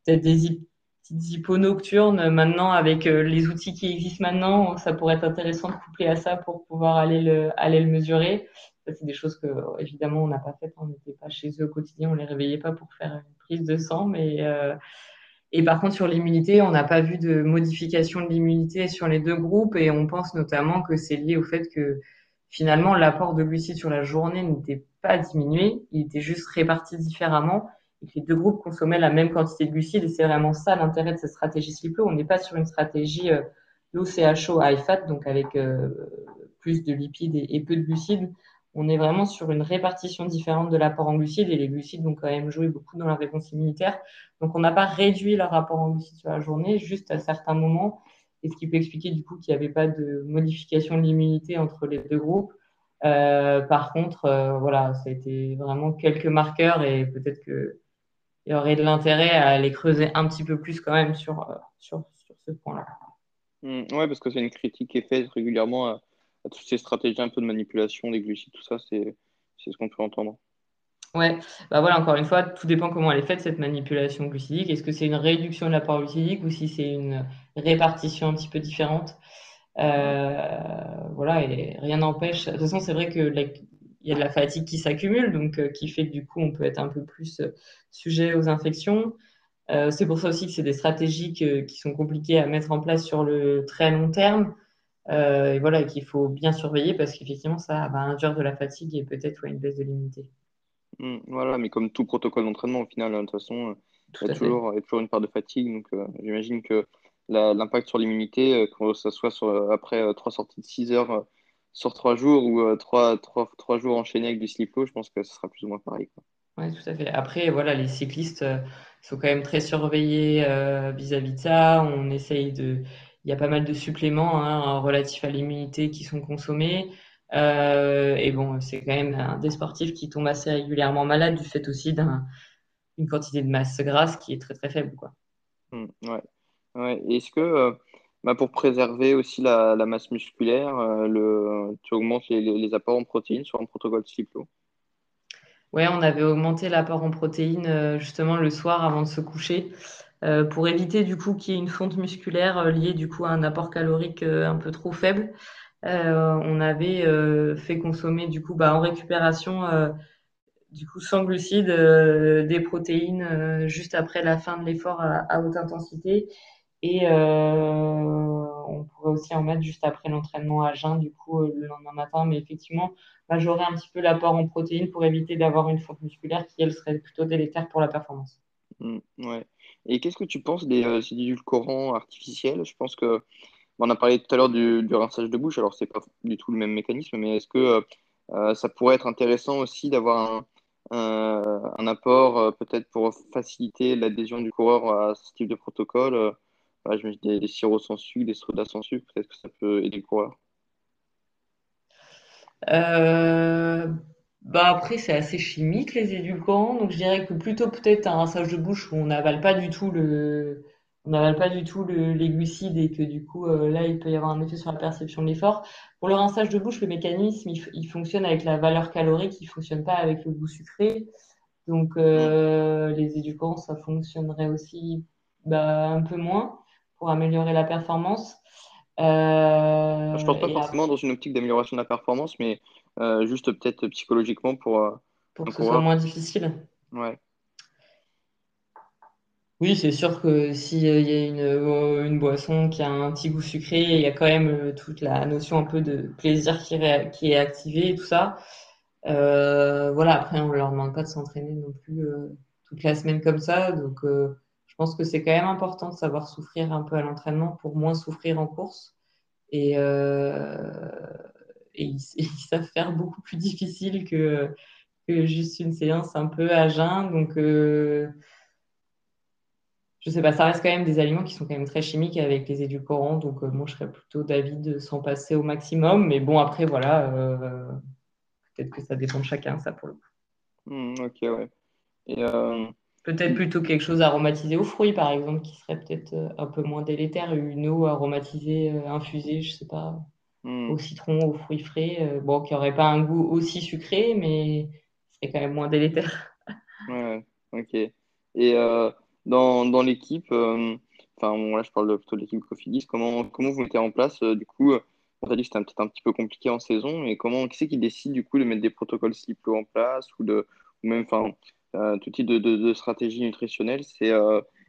des petites hypo nocturnes. Maintenant, avec les outils qui existent maintenant, ça pourrait être intéressant de coupler à ça pour pouvoir aller le, aller le mesurer c'est des choses que, évidemment, on n'a pas faites. On n'était pas chez eux au quotidien, on les réveillait pas pour faire une prise de sang. Mais, euh, et par contre, sur l'immunité, on n'a pas vu de modification de l'immunité sur les deux groupes. Et on pense notamment que c'est lié au fait que finalement, l'apport de glucides sur la journée n'était pas diminué. Il était juste réparti différemment. Et que les deux groupes consommaient la même quantité de glucides. Et c'est vraiment ça l'intérêt de cette stratégie SLIPLO. On n'est pas sur une stratégie euh, low CHO high fat, donc avec euh, plus de lipides et peu de glucides on est vraiment sur une répartition différente de l'apport en glucides et les glucides vont quand même jouer beaucoup dans la réponse immunitaire. Donc on n'a pas réduit leur rapport en glucides sur la journée, juste à certains moments, et ce qui peut expliquer du coup qu'il n'y avait pas de modification de l'immunité entre les deux groupes. Euh, par contre, euh, voilà, ça a été vraiment quelques marqueurs et peut-être qu'il y aurait de l'intérêt à les creuser un petit peu plus quand même sur, euh, sur, sur ce point-là. Mmh, ouais, parce que c'est une critique qui est faite régulièrement toutes ces stratégies un peu de manipulation des glucides, tout ça, c'est ce qu'on peut entendre. Ouais, bah voilà, encore une fois, tout dépend comment elle est faite, cette manipulation glucidique. Est-ce que c'est une réduction de l'apport glucidique ou si c'est une répartition un petit peu différente? Euh, Voilà, et rien n'empêche. De toute façon, c'est vrai que il y a de la fatigue qui s'accumule, donc euh, qui fait que du coup, on peut être un peu plus euh, sujet aux infections. C'est pour ça aussi que c'est des stratégies qui sont compliquées à mettre en place sur le très long terme. Euh, et voilà, qu'il faut bien surveiller parce qu'effectivement, ça va induire de la fatigue et peut-être une baisse de l'immunité. Mmh, voilà, mais comme tout protocole d'entraînement, au final, hein, de toute façon, il y, a toujours, toujours, une part de fatigue. Donc, euh, j'imagine que l'impact sur l'immunité, que ce soit sur, après trois sorties de 6 heures sur trois jours ou trois, trois, trois, jours enchaînés avec du slip je pense que ce sera plus ou moins pareil. Oui, tout à fait. Après, voilà, les cyclistes sont quand même très surveillés vis-à-vis de ça. On essaye de. Il y a pas mal de suppléments hein, relatifs à l'immunité qui sont consommés. Euh, et bon, c'est quand même un des sportifs qui tombe assez régulièrement malade du fait aussi d'une quantité de masse grasse qui est très très faible. Quoi. Mmh, ouais. ouais. Est-ce que euh, bah pour préserver aussi la, la masse musculaire, euh, le, tu augmentes les, les, apports en protéines sur un protocole Sliplo Ouais, on avait augmenté l'apport en protéines justement le soir avant de se coucher. Pour éviter du coup qu'il y ait une fonte musculaire liée du coup à un apport calorique un peu trop faible. Euh, on avait euh, fait consommer du coup bah, en récupération euh, du coup sans glucides des protéines juste après la fin de l'effort à, haute intensité et on pourrait aussi en mettre juste après l'entraînement à jeun, du coup, le lendemain matin. Mais effectivement, majorer un petit peu l'apport en protéines pour éviter d'avoir une fonte musculaire qui, elle, serait plutôt délétère pour la performance. Mmh, ouais. Et qu'est-ce que tu penses des euh, édulcorants artificiels? Je pense que on a parlé tout à l'heure du, rinçage de bouche, alors c'est pas du tout le même mécanisme, mais est-ce que euh, euh, ça pourrait être intéressant aussi d'avoir un, apport peut-être pour faciliter l'adhésion du coureur à ce type de protocole? Je me dis des, des sirops sans sucre, des sodas sans sucre, peut-être que ça peut aider le coureur. Bah après, c'est assez chimique les édulcorants, donc je dirais que plutôt peut-être un rinçage de bouche où on n'avale pas du tout le, on n'avale pas du tout les glucides et que du coup, euh, là, il peut y avoir un effet sur la perception de l'effort. Pour le rinçage de bouche, le mécanisme, il, fonctionne avec la valeur calorique, il fonctionne pas avec le goût sucré. Donc, euh, les éducants, ça fonctionnerait aussi bah, un peu moins pour améliorer la performance. Euh, je pense pas forcément dans une optique d'amélioration de la performance, mais euh, juste peut-être psychologiquement pour. pour que ce soit moins difficile. Ouais. Oui, c'est sûr que s'il y a une, euh, une boisson qui a un petit goût sucré, il y a quand même euh, toute la notion un peu de plaisir qui, qui est activée et tout ça. Euh, voilà, après, on ne leur demande pas de s'entraîner non plus toute la semaine comme ça. Donc, je pense que c'est quand même important de savoir souffrir un peu à l'entraînement pour moins souffrir en course. Et, et ils, [LAUGHS] savent faire beaucoup plus difficile que, que juste une séance un peu à jeun. Donc, je sais pas, ça reste quand même des aliments qui sont quand même très chimiques avec les édulcorants. Donc, euh, moi, je serais plutôt d'avis de s'en passer au maximum. Mais bon, après, voilà, euh, peut-être que ça dépend de chacun, ça, pour le coup. Hmm, ok, ouais. Euh, peut-être plutôt quelque chose aromatisé aux fruits, par exemple, qui serait peut-être un peu moins délétère. Une eau aromatisée, infusée, je sais pas, hmm. au citron, aux fruits frais. bon, qui n'aurait pas un goût aussi sucré, mais serait quand même moins délétère. [LAUGHS] ouais, ok. Et dans, dans l'équipe, euh, enfin, là, je parle plutôt de l'équipe Cofidis, comment, comment vous mettez en place, euh, du coup, on a dit que c'était peut-être un petit peu compliqué en saison, et comment, qui c'est qui décide, du coup, de mettre des protocoles CIPLO en place, ou, de, ou même, enfin, euh, tout type de, de, stratégie nutritionnelle, c'est,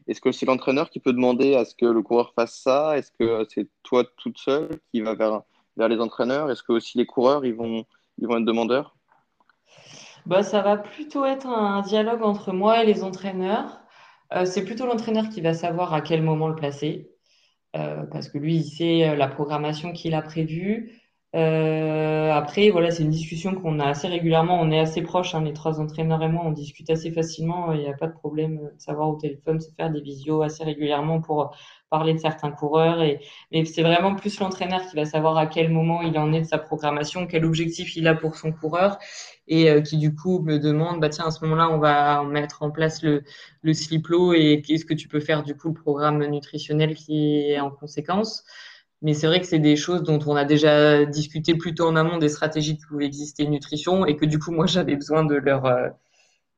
est-ce que c'est l'entraîneur qui peut demander à ce que le coureur fasse ça? Est-ce que c'est toi toute seule qui va vers, vers les entraîneurs? Est-ce que aussi les coureurs, ils vont, ils vont être demandeurs? Bah, Ça va plutôt être un dialogue entre moi et les entraîneurs. Euh, c'est plutôt l'entraîneur qui va savoir à quel moment le placer, euh, parce que lui, il sait euh, la programmation qu'il a prévue. Après, voilà, c'est une discussion qu'on a assez régulièrement. On est assez proches, hein, les trois entraîneurs et moi, on discute assez facilement. Il n'y a pas de problème de savoir au téléphone, se faire des visios assez régulièrement pour parler de certains coureurs. Et, mais c'est vraiment plus l'entraîneur qui va savoir à quel moment il en est de sa programmation, quel objectif il a pour son coureur et euh, qui du coup me demande bah tiens à ce moment-là on va mettre en place le, le sliplo et qu'est-ce que tu peux faire du coup le programme nutritionnel qui est en conséquence. Mais c'est vrai que c'est des choses dont on a déjà discuté plus tôt en amont des stratégies qui pouvaient exister nutrition et que du coup moi j'avais besoin de leur euh,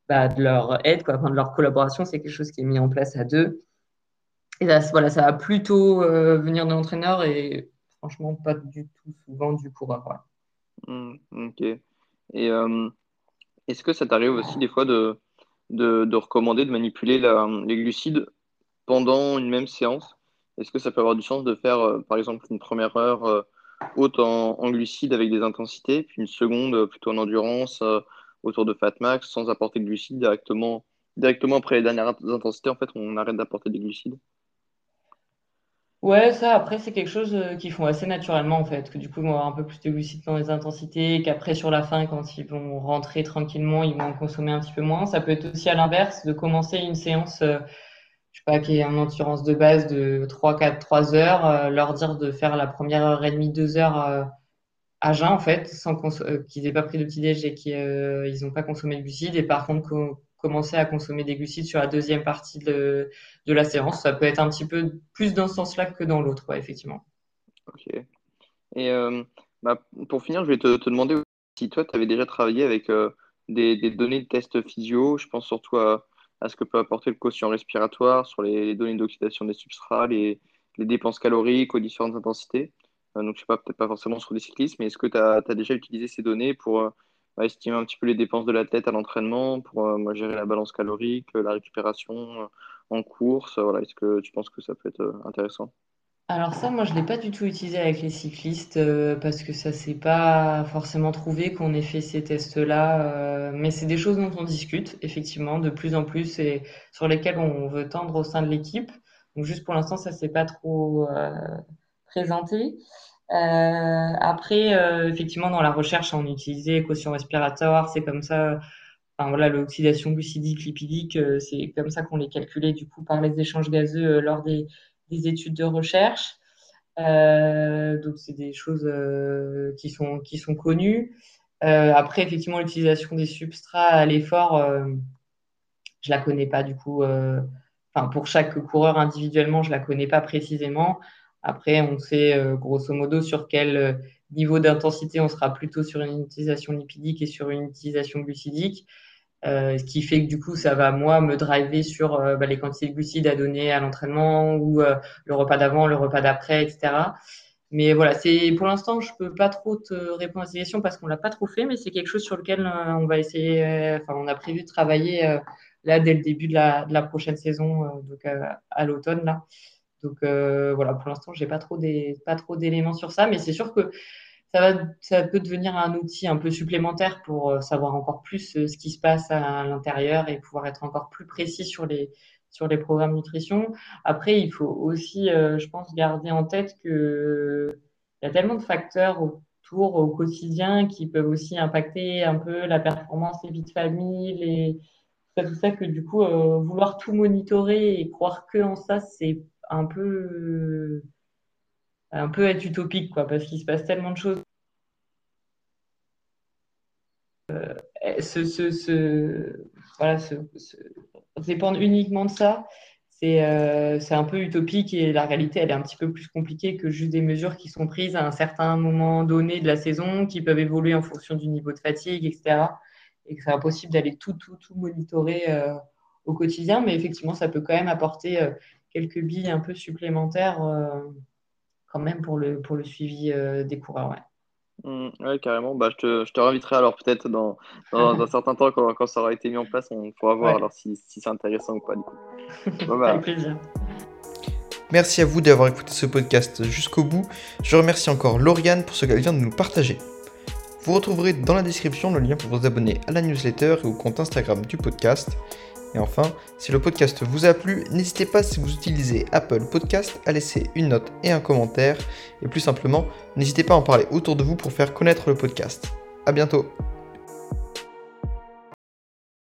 bah, de leur aide quoi, de leur collaboration. C'est quelque chose qui est mis en place à deux. Et là, voilà, ça va plutôt euh, venir de l'entraîneur et franchement pas du tout souvent du coureur. Mmh, ok. Et euh, est-ce que ça t'arrive aussi des fois de, de, recommander de manipuler les glucides pendant une même séance? Est-ce que ça peut avoir du sens de faire, euh, par exemple, une première heure euh, haute en, glucides avec des intensités, puis une seconde plutôt en endurance autour de fat max sans apporter de glucides directement, directement après les dernières intensités En fait, on arrête d'apporter des glucides? Ouais, ça, après, c'est quelque chose euh, qu'ils font assez naturellement, en fait. Que du coup, ils vont avoir un peu plus de glucides dans les intensités, qu'après, sur la fin, quand ils vont rentrer tranquillement, ils vont consommer un petit peu moins. Ça peut être aussi à l'inverse, de commencer une séance, euh, je sais pas, qui est en endurance de base de 3, 4, 3 heures, euh, leur dire de faire la première heure et demie, 2 heures euh, à jeun, en fait, sans euh, qu'ils aient pas pris de petit-déj et qu'ils euh, ils ont pas consommé de glucides. Et par contre, co- commencer à consommer des glucides sur la deuxième partie de, de la séance. Ça peut être un petit peu plus dans ce sens-là que dans l'autre, effectivement. Ok. Et bah, pour finir, je vais te, demander si toi, tu avais déjà travaillé avec des, des données de tests physio. Je pense surtout à, à ce que peut apporter le quotient respiratoire, sur les, données d'oxydation des substrats, les, dépenses caloriques aux différentes intensités. Euh, donc, je sais pas, peut-être pas forcément sur des cyclistes, mais est-ce que tu as, déjà utilisé ces données pour euh, estimer un petit peu les dépenses de l'athlète à l'entraînement, pour euh, gérer la balance calorique, la récupération en course? voilà, est-ce que tu penses que ça peut être intéressant? Alors ça, moi, je l'ai pas du tout utilisé avec les cyclistes euh, parce que ça s'est pas forcément trouvé qu'on ait fait ces tests-là. euh, mais c'est des choses dont on discute, effectivement, de plus en plus et sur lesquelles on veut tendre au sein de l'équipe. Donc juste pour l'instant, ça s'est pas trop euh, présenté. Après, effectivement, dans la recherche, on utilisait quotient respiratoire, c'est comme ça. Enfin voilà, l'oxydation glucidique, lipidique, c'est comme ça qu'on les calculait du coup par les échanges gazeux lors des, des études de recherche. Euh, donc c'est des choses euh, qui sont qui connues. Euh, après, effectivement, l'utilisation des substrats à l'effort, je la connais pas du coup. pour chaque coureur individuellement, je la connais pas précisément. Après, on sait grosso modo sur quel niveau d'intensité on sera plutôt sur une utilisation lipidique et sur une utilisation glucidique. Euh, ce qui fait que du coup, ça va moi me driver sur euh, bah, les quantités de glucides à donner à l'entraînement ou euh, le repas d'avant, le repas d'après, etc. Mais voilà, c'est pour l'instant, je peux pas trop te répondre à ces questions parce qu'on l'a pas trop fait, mais c'est quelque chose sur lequel on va essayer. Enfin, on a prévu de travailler là dès le début de la, prochaine saison, donc à l'automne là. Donc voilà, pour l'instant, j'ai pas trop des, pas trop d'éléments sur ça, mais c'est sûr que ça peut devenir un outil un peu supplémentaire pour euh, savoir encore plus euh, ce qui se passe à l'intérieur et pouvoir être encore plus précis sur les, sur les programmes nutrition. Après, il faut aussi, euh, je pense, garder en tête que il y a tellement de facteurs autour au quotidien qui peuvent aussi impacter un peu la performance, les vies de famille, les, tout ça, que du coup, vouloir tout monitorer et croire que en ça, c'est un peu, un peu être utopique, quoi, parce qu'il se passe tellement de choses se, se, dépendre uniquement de ça, c'est euh, c'est un peu utopique et la réalité, elle est un petit peu plus compliquée que juste des mesures qui sont prises à un certain moment donné de la saison, qui peuvent évoluer en fonction du niveau de fatigue, etc. Et que c'est impossible d'aller tout, tout, tout monitorer euh, au quotidien, mais effectivement, ça peut quand même apporter euh, quelques billes un peu supplémentaires quand même pour le, suivi des coureurs. Hmm, ouais, carrément. Bah, je te, je te réinviterai alors peut-être dans, dans, dans [LAUGHS] un certain temps quand, quand ça aura été mis en place, on pourra voir Ouais, alors si, si c'est intéressant ou pas du coup. [LAUGHS] Bon, avec bah, plaisir. Merci à vous d'avoir écouté ce podcast jusqu'au bout. Je remercie encore Lauriane pour ce qu'elle vient de nous partager. Vous retrouverez dans la description le lien pour vous abonner à la newsletter et au compte Instagram du podcast. Et enfin, si le podcast vous a plu, n'hésitez pas si vous utilisez Apple Podcast à laisser une note et un commentaire. Et plus simplement, n'hésitez pas à en parler autour de vous pour faire connaître le podcast. A bientôt